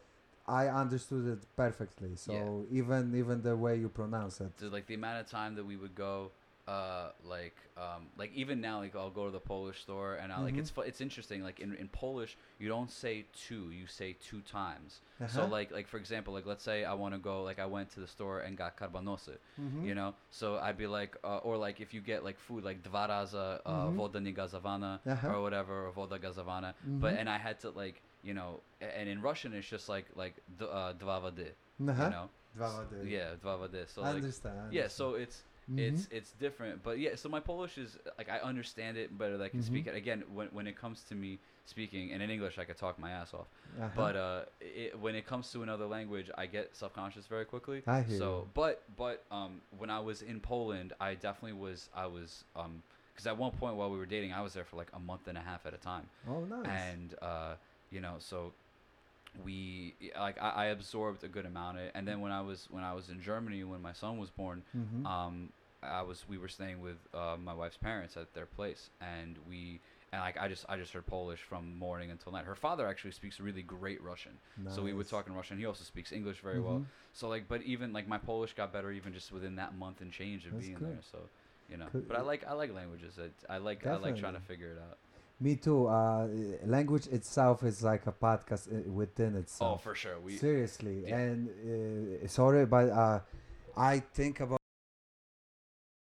I understood it perfectly. So even even the way you pronounce it. to, like the amount of time that we would go uh like um like even now like I'll go to the Polish store and I like it's Mhm. fu- it's interesting like in, in Polish you don't say two you say two times so Uh-huh. like like for example like let's say I want to go like I went to the store and got karbanosy Mhm. you know so I'd be like uh, or like if you get like food like dwa raza uh, Mhm. woda niegazowana Uh-huh. or whatever or woda gazowana but Mhm. and I had to like you know and in Russian it's just like like d- uh, dwa wody Uh-huh. you know wody. yeah dwa wody so I like understand. Yeah so it's understand. it's it's different but yeah so my polish is like i understand it better than i can speak Mhm. it again when, when it comes to me speaking and in english i could talk my ass off Uh-huh. but uh it, when it comes to another language i get self-conscious very quickly I hear so you. but but um when i was in poland i definitely was i was um because at one point while we were dating i was there for like a month and a half at a time oh nice. and uh, you know, so we like I, I absorbed a good amount of it. And then when I was when I was in Germany when my son was born, Mhm. um, I was we were staying with uh, my wife's parents at their place, and we and like I just I just heard Polish from morning until night. Her father actually speaks really great Russian, so we would talk in Russian. He also speaks English very well. Mhm. So like, but even like my Polish got better even just within that month and change of That's being good. there. So you know, Could- but I like I like languages. It, I like I like trying to figure it out. Me too. Uh, language itself is like a podcast i- within Oh, itself. for sure. We Seriously, yeah. and uh, sorry, but uh, I think about.